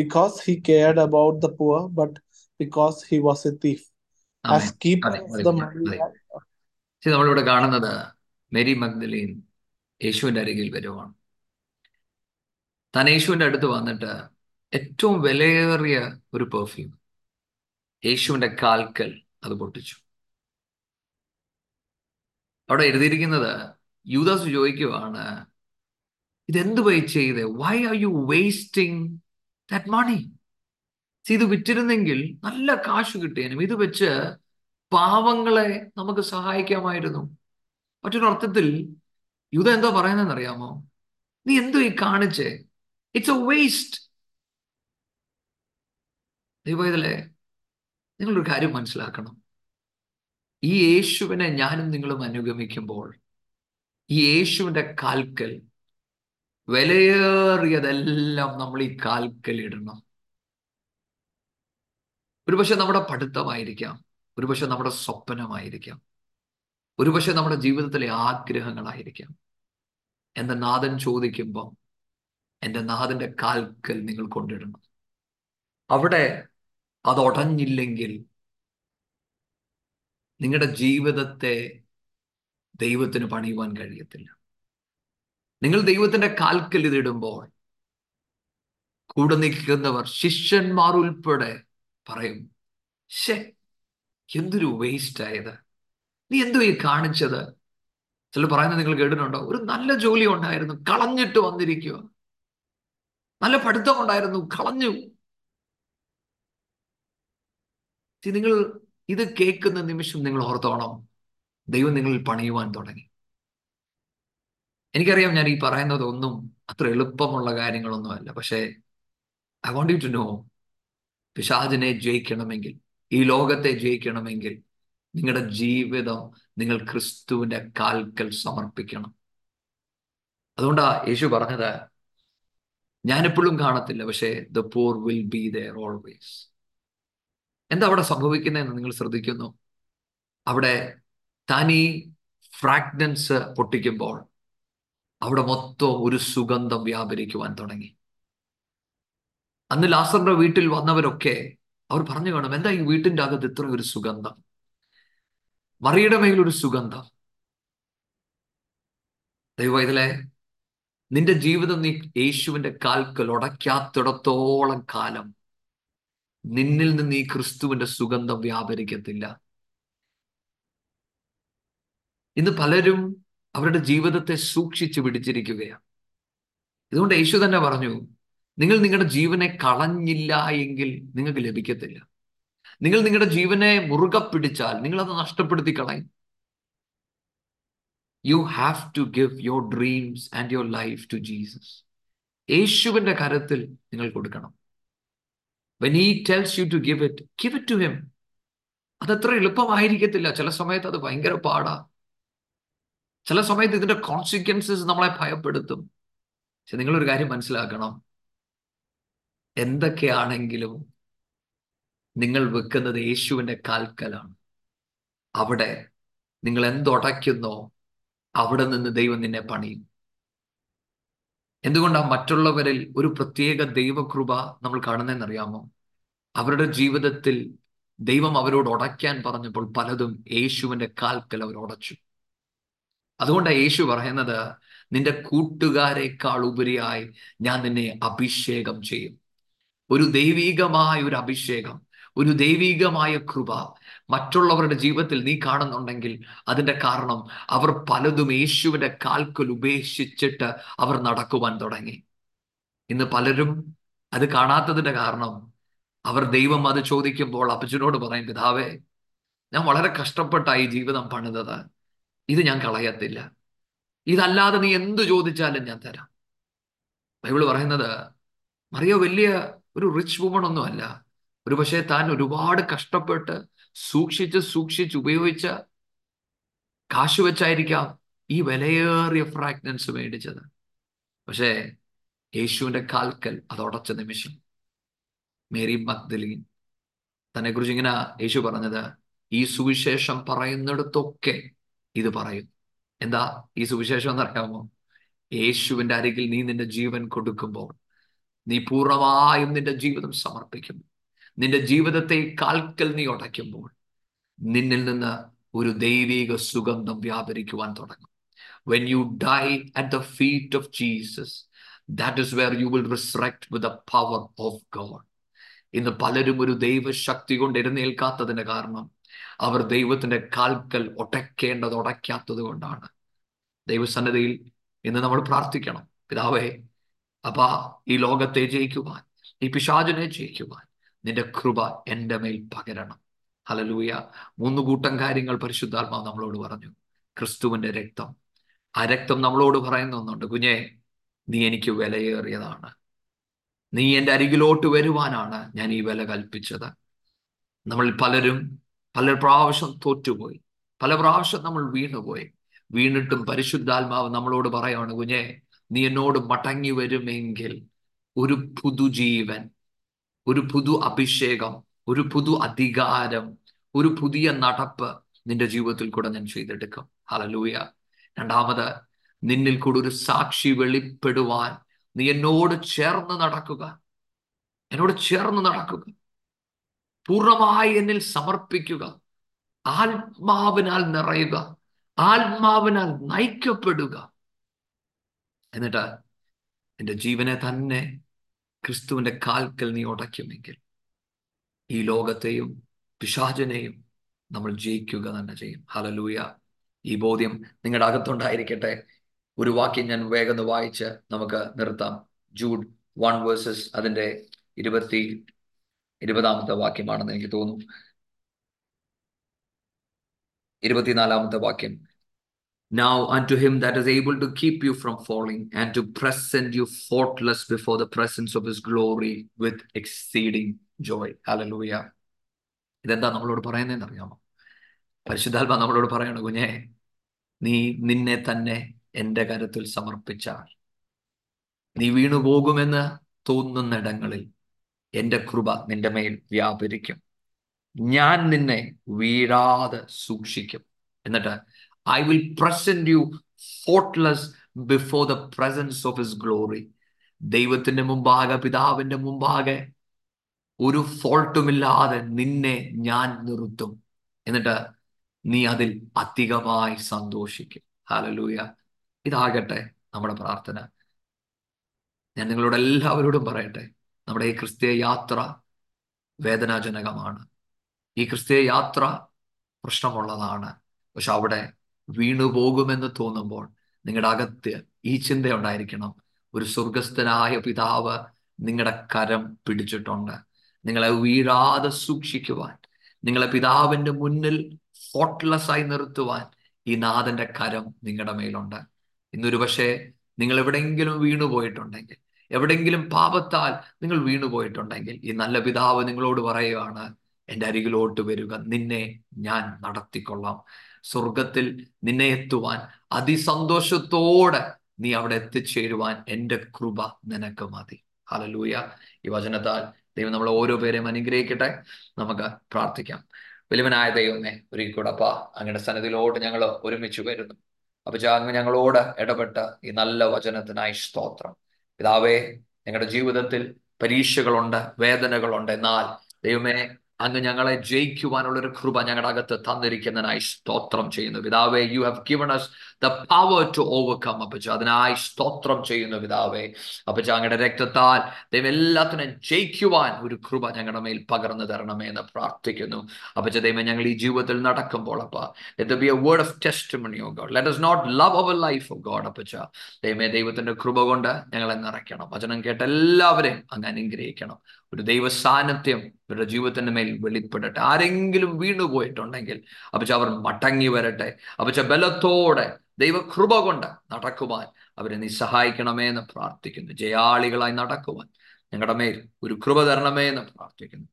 because he cared about the poor, but because he was a thief. Amen As keeper മതി of മതി the മതി money, മതി See, നമ്മളിവിടെ കാണുന്നത് Mary Magdalene യേശുവിന്റെ അരികിൽ വരുവാണ്. താൻ യേശുവിന്റെ അടുത്ത് വന്നിട്ട് ഏറ്റവും വിലയേറിയ ഒരു പെർഫ്യൂം യേശുവിന്റെ കാൽക്കൽ അത് പൊട്ടിച്ചു. അവിടെ എഴുതിയിരിക്കുന്നത് യൂദാസ് ചോദിക്കുവാണ് ഇതെന്ത് പോയി ചെയ്ത്? Why are you wasting that money ഇത് വിറ്റിരുന്നെങ്കിൽ നല്ല കാശ് കിട്ടിയനും. ഇത് വെച്ച് പാവങ്ങളെ നമുക്ക് സഹായിക്കാമായിരുന്നു. മറ്റൊരു അർത്ഥത്തിൽ യുദ്ധ എന്തോ പറയുന്നതെന്ന് അറിയാമോ നീ എന്തോ ഈ കാണിച്ചേ? ഇറ്റ്സ് എ വേസ്റ്റ് ദൈവത്തിലെ നിങ്ങളൊരു കാര്യം മനസ്സിലാക്കണം. ഈ യേശുവിനെ ഞാനും നിങ്ങളും അനുഗമിക്കുമ്പോൾ ഈ യേശുവിന്റെ കാൽക്കൽ വിലയേറിയതെല്ലാം നമ്മൾ ഈ കാൽക്കൽ ഇടണം. ഒരുപക്ഷെ നമ്മുടെ പഠിത്തമായിരിക്കാം ഒരുപക്ഷെ നമ്മുടെ സ്വപ്നമായിരിക്കാം. ഒരുപക്ഷെ നമ്മുടെ ജീവിതത്തിലെ ആഗ്രഹങ്ങളായിരിക്കാം. എന്റെ നാഥൻ ചോദിക്കുമ്പം എന്റെ നാഥന്റെ കാൽക്കൽ നിങ്ങൾ കൊണ്ടിടണം. അവിടെ അത് ഉടഞ്ഞില്ലെങ്കിൽ നിങ്ങളുടെ ജീവിതത്തെ ദൈവത്തിന് പണിയുവാൻ കഴിയത്തില്ല. നിങ്ങൾ ദൈവത്തിന്റെ കാൽക്കൽ ഇതിടുമ്പോൾ കൂടെ നിൽക്കുന്നവർ ശിഷ്യന്മാർ ഉൾപ്പെടെ പറയും ശേ എന്തൊരു വേസ്റ്റ് ആയത് നീ എന്തോ ഈ കാണിച്ചത്? ചില പറയുന്നത് നിങ്ങൾ കേട്ടിട്ടുണ്ടോ? ഒരു നല്ല ജോലി ഉണ്ടായിരുന്നു കളഞ്ഞിട്ട് വന്നിരിക്കുക നല്ല പഠിത്തം ഉണ്ടായിരുന്നു കളഞ്ഞു. നിങ്ങൾ ഇത് കേൾക്കുന്ന നിമിഷം നിങ്ങൾ ഓർത്തോണം ദൈവം നിങ്ങളിൽ പണിയുവാൻ തുടങ്ങി. എനിക്കറിയാം ഞാൻ ഈ പറയുന്നത് ഒന്നും അത്ര എളുപ്പമുള്ള കാര്യങ്ങളൊന്നുമല്ല പക്ഷേ I want you to know പിശാജിനെ ജയിക്കണമെങ്കിൽ ഈ ലോകത്തെ ജയിക്കണമെങ്കിൽ നിങ്ങളുടെ ജീവിതം നിങ്ങൾ ക്രിസ്തുവിന്റെ കാൽക്കൽ സമർപ്പിക്കണം. അതുകൊണ്ടാ യേശു പറഞ്ഞത് ഞാനെപ്പോഴും കാണത്തില്ല പക്ഷേ the power will be there always എന്താ അവിടെ സംഭവിക്കുന്നതെന്ന് നിങ്ങൾ ശ്രദ്ധിക്കുന്നു? അവിടെ തനി ഫ്രാഗ്നൻസ് പൊട്ടിക്കുമ്പോൾ അവിടെ മൊത്തം ഒരു സുഗന്ധം വ്യാപരിക്കുവാൻ തുടങ്ങി. അന്ന് ലാസറിന്റെ വീട്ടിൽ വന്നവരൊക്കെ അവർ പറഞ്ഞു കാണും എന്താ ഈ വീട്ടിന്റെ അകത്ത് ഇത്ര ഒരു സുഗന്ധം? മറിയുടെ മേൽ ഒരു സുഗന്ധം. ദൈവം ഇതിലെ നിന്റെ ജീവിതം നീ യേശുവിന്റെ കാൽക്കൽ ഉടയ്ക്കാത്തിടത്തോളം കാലം നിന്നിൽ നിന്ന് ഈ ക്രിസ്തുവിന്റെ സുഗന്ധം വ്യാപരിക്കത്തില്ല. ഇന്ന് പലരും അവരുടെ ജീവിതത്തെ സൂക്ഷിച്ചു പിടിച്ചിരിക്കുകയാണ്. ഇതുകൊണ്ട് യേശു തന്നെ പറഞ്ഞു നിങ്ങൾ നിങ്ങളുടെ ജീവനെ കളഞ്ഞില്ല എങ്കിൽ നിങ്ങൾക്ക് ലഭിക്കത്തില്ല. നിങ്ങൾ നിങ്ങളുടെ ജീവനെ മുറുകെ പിടിച്ചാൽ നിങ്ങൾ അത് നഷ്ടപ്പെടുത്തി കളയും you have to give your dreams and your life to Jesus യേശുവിന്റെ കരത്തിൽ നിങ്ങൾ കൊടുക്കണം. When he tells you to give it give it to him അതത്ര എളുപ്പമായിരിക്കത്തില്ല. ചില സമയത്ത് അത് ഭയങ്കര പാടാ. ചില സമയത്ത് ഇതിന്റെ കോൺസിക്വൻസസ് നമ്മളെ ഭയപ്പെടുത്തും. പക്ഷെ നിങ്ങളൊരു കാര്യം മനസ്സിലാക്കണം. എന്തൊക്കെയാണെങ്കിലും നിങ്ങൾ വെക്കുന്നത് യേശുവിന്റെ കാൽക്കലാണ്. അവിടെ നിങ്ങൾ എന്തുടയ്ക്കുന്നോ അവിടെ നിന്ന് ദൈവം നിന്നെ പണിയും എന്തുകൊണ്ടാണ് മറ്റുള്ളവരിൽ ഒരു പ്രത്യേക ദൈവകൃപ നമ്മൾ കാണുന്നതെന്നറിയാമോ അവരുടെ ജീവിതത്തിൽ ദൈവം അവരോട് ഉടയ്ക്കാൻ പറഞ്ഞപ്പോൾ പലതും യേശുവിന്റെ കാൽക്കൽ അവർ ഉടച്ചു. അതുകൊണ്ടാണ് യേശു പറയുന്നത് നിന്റെ കൂട്ടുകാരെക്കാൾ ഉപരിയായി ഞാൻ നിന്നെ അഭിഷേകം ചെയ്യും. ഒരു ദൈവീകമായ ഒരു അഭിഷേകം. ഒരു ദൈവീകമായ കൃപ മറ്റുള്ളവരുടെ ജീവിതത്തിൽ നീ കാണുന്നുണ്ടെങ്കിൽ അതിന്റെ കാരണം അവർ പലതും യേശുവിന്റെ കാൽക്കൽ ഉപേക്ഷിച്ചിട്ട് അവർ നടക്കുവാൻ തുടങ്ങി. ഇന്ന് പലരും അത് കാണാത്തതിന്റെ കാരണം അവർ ദൈവം അത് ചോദിക്കുമ്പോൾ അപ്പച്ചനോട് പറയും പിതാവേ ഞാൻ വളരെ കഷ്ടപ്പെട്ടായി ജീവിതം പണിതത്. ഇത് ഞാൻ കളയത്തില്ല. ഇതല്ലാതെ നീ എന്ത് ചോദിച്ചാലും ഞാൻ തരാം. ബൈബിൾ പറയുന്നത് മറിയോ വലിയ ഒരു റിച്ച് വുമൺ ഒന്നും അല്ല ഒരു പക്ഷേ താൻ ഒരുപാട് കഷ്ടപ്പെട്ട് സൂക്ഷിച്ച് സൂക്ഷിച്ച് ഉപയോഗിച്ച കാശ് വെച്ചായിരിക്കാം ഈ വിലയേറിയ ഫ്രാഗ്നൻസ് മേടിച്ചത്. പക്ഷേ യേശുവിന്റെ കാൽക്കൽ അത് ഉടച്ച നിമിഷം. മേരി മഗ്ദലീൻ തന്നെ കുറിച്ച് ഇങ്ങനെ യേശു പറഞ്ഞത് ഈ സുവിശേഷം പറയുന്നിടത്തൊക്കെ ഇത് പറയും. എന്താ ഈ സുവിശേഷം എന്നറിയാമോ? യേശുവിന്റെ അരികിൽ നീ നിന്റെ ജീവൻ കൊടുക്കുമ്പോൾ നീ പൂർണമായും നിന്റെ ജീവിതം സമർപ്പിക്കും നിന്റെ ജീവിതത്തെ കാൽക്കൽ നീ ഉടയ്ക്കുമ്പോൾ നിന്നിൽ നിന്ന് ഒരു ദൈവിക സുഗന്ധം വ്യാപരിക്കുവാൻ തുടങ്ങും. When you die at the feet of Jesus that is where you will resurrect with the power of God ഇന്ന് പലരും ഒരു ദൈവശക്തി കൊണ്ട് എഴുന്നേൽക്കാത്തതിന്റെ കാരണം അവർ ദൈവത്തിന്റെ കാൽക്കൽ ഒടയ്ക്കേണ്ടത് ഉടയ്ക്കാത്തത് കൊണ്ടാണ്. ദൈവസന്നതയിൽ ഇന്ന് നമ്മൾ പ്രാർത്ഥിക്കണം. പിതാവേ അപ്പാ ഈ ലോകത്തെ ജയിക്കുവാൻ ഈ പിശാചിനെ ജയിക്കുവാൻ നിന്റെ കൃപ എന്റെ മേൽ പകരണം. ഹലലൂയ മൂന്ന് കൂട്ടം കാര്യങ്ങൾ പരിശുദ്ധാത്മാവ് നമ്മളോട് പറഞ്ഞു. ക്രിസ്തുവിന്റെ രക്തം. ആ രക്തം നമ്മളോട് പറയുന്ന ഒന്നുണ്ട്. കുഞ്ഞെ നീ എനിക്ക് വിലയേറിയതാണ്. നീ എന്റെ അരികിലോട്ട് വരുവാനാണ് ഞാൻ ഈ വില കൽപ്പിച്ചത്. നമ്മൾ പലരും പല പ്രാവശ്യം തോറ്റുപോയി. പല പ്രാവശ്യം നമ്മൾ വീണുപോയി. വീണിട്ടും പരിശുദ്ധാത്മാവ് നമ്മളോട് പറയുകയാണ് കുഞ്ഞെ നീ എന്നോട് മടങ്ങി വരുമെങ്കിൽ ഒരു പുതുജീവൻ ഒരു പുതു അഭിഷേകം ഒരു പുതു അധികാരം ഒരു പുതിയ നടപ്പ് നിന്റെ ജീവിതത്തിൽ കൂടെ ഞാൻ ചെയ്തെടുക്കും. ഹലലൂയ രണ്ടാമത് നിന്നിൽ കൂടെ ഒരു സാക്ഷി വെളിപ്പെടുവാൻ നീ എന്നോട് ചേർന്ന് നടക്കുക. എന്നോട് ചേർന്ന് നടക്കുക. പൂർണമായി എന്നിൽ സമർപ്പിക്കുക. ആത്മാവിനാൽ നിറയുക. ആത്മാവിനാൽ നയിക്കപ്പെടുക. എന്നിട്ട് എന്റെ ജീവനെ തന്നെ ക്രിസ്തുവിന്റെ കാൽക്കൽ നീ ഉടയ്ക്കുമെങ്കിൽ ഈ ലോകത്തെയും പിശാചനെയും നമ്മൾ ജയിക്കുക തന്നെ ചെയ്യും. ഹലലൂയ ഈ ബോധ്യം നിങ്ങളുടെ അകത്തുണ്ടായിരിക്കട്ടെ. ഒരു വാക്യം ഞാൻ വേഗം വായിച്ച് നമുക്ക് നിർത്താം. ജൂഡ് വൺ വേഴ്സസ് അതിന്റെ ഇരുപത്തി ഇരുപതാമത്തെ വാക്യമാണെന്ന് എനിക്ക് തോന്നുന്നു. ഇരുപത്തിനാലാമത്തെ വാക്യം. Now unto him that is able to keep you from falling and to present you faultless before the presence of his glory with exceeding joy. Hallelujah. ഇതെന്താ നമ്മളോട് പറയുന്നതെന്ന് അറിയാമോ പരിശുദ്ധാത്മ നമ്മളോട് പറയണ കുഞ്ഞെ നീ നിന്നെ തന്നെ എന്റെ കരുത്തിൽ സമർപ്പിച്ചാൽ നീ വീണു പോകുമെന്ന് തോന്നുന്നിടങ്ങളിൽ എന്റെ കൃപ നിന്റെ മേൽ വ്യാപരിക്കും ഞാൻ നിന്നെ വീഴാതെ സൂക്ഷിക്കും എന്നിട്ട് I will present you faultless before the presence of his glory ദൈവത്തിന്റെ മുമ്പാകെ പിതാവിന്റെ മുമ്പാകെ ഒരു ഫോൾട്ടുമില്ലാതെ നിന്നെ ഞാൻ നിർത്തും. എന്നിട്ട് നീ അതിൽ അധികമായി സന്തോഷിക്കും. ഹാലലൂയ ഇതാകട്ടെ നമ്മുടെ പ്രാർത്ഥന. ഞാൻ നിങ്ങളോട് എല്ലാവരോടും പറയട്ടെ. നമ്മുടെ ഈ ക്രിസ്തീയ യാത്ര വേദനാജനകമാണ്. ഈ ക്രിസ്തീയ യാത്ര പ്രശ്നമുള്ളതാണ്. പക്ഷെ അവിടെ വീണു പോകുമെന്ന് തോന്നുമ്പോൾ നിങ്ങളുടെ അകത്ത് ഈ ചിന്ത ഉണ്ടായിരിക്കണം. ഒരു സ്വർഗസ്ഥനായ പിതാവ് നിങ്ങളുടെ കരം പിടിച്ചിട്ടുണ്ട്. നിങ്ങളെ വീഴാതെ സൂക്ഷിക്കുവാൻ നിങ്ങളെ പിതാവിന്റെ മുന്നിൽ ഫോട്ട്ലെസ് ആയി നിർത്തുവാൻ ഈ നാഥന്റെ കരം നിങ്ങളുടെ മേലുണ്ട്. ഇന്നൊരു പക്ഷേ നിങ്ങൾ എവിടെയെങ്കിലും വീണു പോയിട്ടുണ്ടെങ്കിൽ എവിടെയെങ്കിലും പാപത്താൽ നിങ്ങൾ വീണു പോയിട്ടുണ്ടെങ്കിൽ ഈ നല്ല പിതാവ് നിങ്ങളോട് പറയുകയാണ് എന്റെ അരികിലോട്ട് വരിക. നിന്നെ ഞാൻ നടത്തിക്കൊള്ളാം. സ്വർഗത്തിൽ നിന്നെ എത്തുവാൻ. അതിസന്തോഷത്തോടെ നീ അവിടെ എത്തിച്ചേരുവാൻ എന്റെ കൃപ നിനക്ക് മതി. ഹലലൂയ ഈ വചനത്താൽ ദൈവം നമ്മളെ ഓരോ പേരെയും അനുഗ്രഹിക്കട്ടെ. നമുക്ക് പ്രാർത്ഥിക്കാം. വലിയവനായ ദൈവമേ ഒരിക്കൽ കൂടെ അപ്പ അങ്ങയുടെ ഞങ്ങൾ ഒരുമിച്ച് വരുന്നു. അപ്പൊ അങ്ങ് ഞങ്ങളോട് ഇടപെട്ട ഈ നല്ല വചനത്തിനായി സ്തോത്രം. പിതാവേ ഞങ്ങളുടെ ജീവിതത്തിൽ പരീക്ഷകളുണ്ട് വേദനകളുണ്ട്. എന്നാൽ ദൈവമേ അങ്ങ് ഞങ്ങളെ ജയിക്കുവാനുള്ള ഒരു കൃപ ഞങ്ങളുടെ അകത്ത് തന്നിരിക്കുന്നതിനായി സ്തോത്രം ചെയ്യുന്നു. പിതാവേ you have given us the power to overcome അപ്പച്ച. അതിനായി സ്തോത്രം ചെയ്യുന്നു പിതാവേ. അപ്പച്ച അങ്ങയുടെ രക്തത്താൽ ദൈവം എല്ലാത്തിനും ജയിക്കുവാൻ ഒരു കൃപ ഞങ്ങളുടെ മേൽ പകർന്നു തരണമേ എന്ന് പ്രാർത്ഥിക്കുന്നു. അപ്പച്ച ദൈവം ഞങ്ങൾ ഈ ജീവിതത്തിൽ നടക്കുമ്പോൾ അപ്പ let be a word of testimony O God let us not love our life O God അപ്പച്ച. ദൈവമേ ദൈവത്തിന്റെ കൃപ കൊണ്ട് ഞങ്ങളെ നിറയ്ക്കണം. വചനം കേട്ട എല്ലാവരെയും അങ്ങ് അനുഗ്രഹിക്കണം. ഒരു ദൈവ സാന്നിധ്യം ഇവരുടെ ജീവിതത്തിന്റെ മേൽ വെളിപ്പെടട്ടെ. ആരെങ്കിലും വീണുപോയിട്ടുണ്ടെങ്കിൽ അപ്പച്ച അവർ മടങ്ങി വരട്ടെ. അപ്പച്ച ബലത്തോടെ ദൈവകൃപ കൊണ്ട് നടക്കുവാൻ അവരെ നീ സഹായിക്കണമേ എന്ന് പ്രാർത്ഥിക്കുന്നു. ജയാളികളായി നടക്കുവാൻ ഞങ്ങളുടെ മേൽ ഒരു കൃപ തരണമേ എന്ന് പ്രാർത്ഥിക്കുന്നു.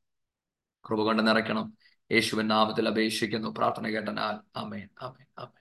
കൃപ കൊണ്ട് നിറയ്ക്കണം. യേശുവിൻ നാമത്തിൽ അപേക്ഷിക്കുന്നു. പ്രാർത്ഥന കേട്ടനാൽ ആമേൻ ആമേൻ ആമേൻ.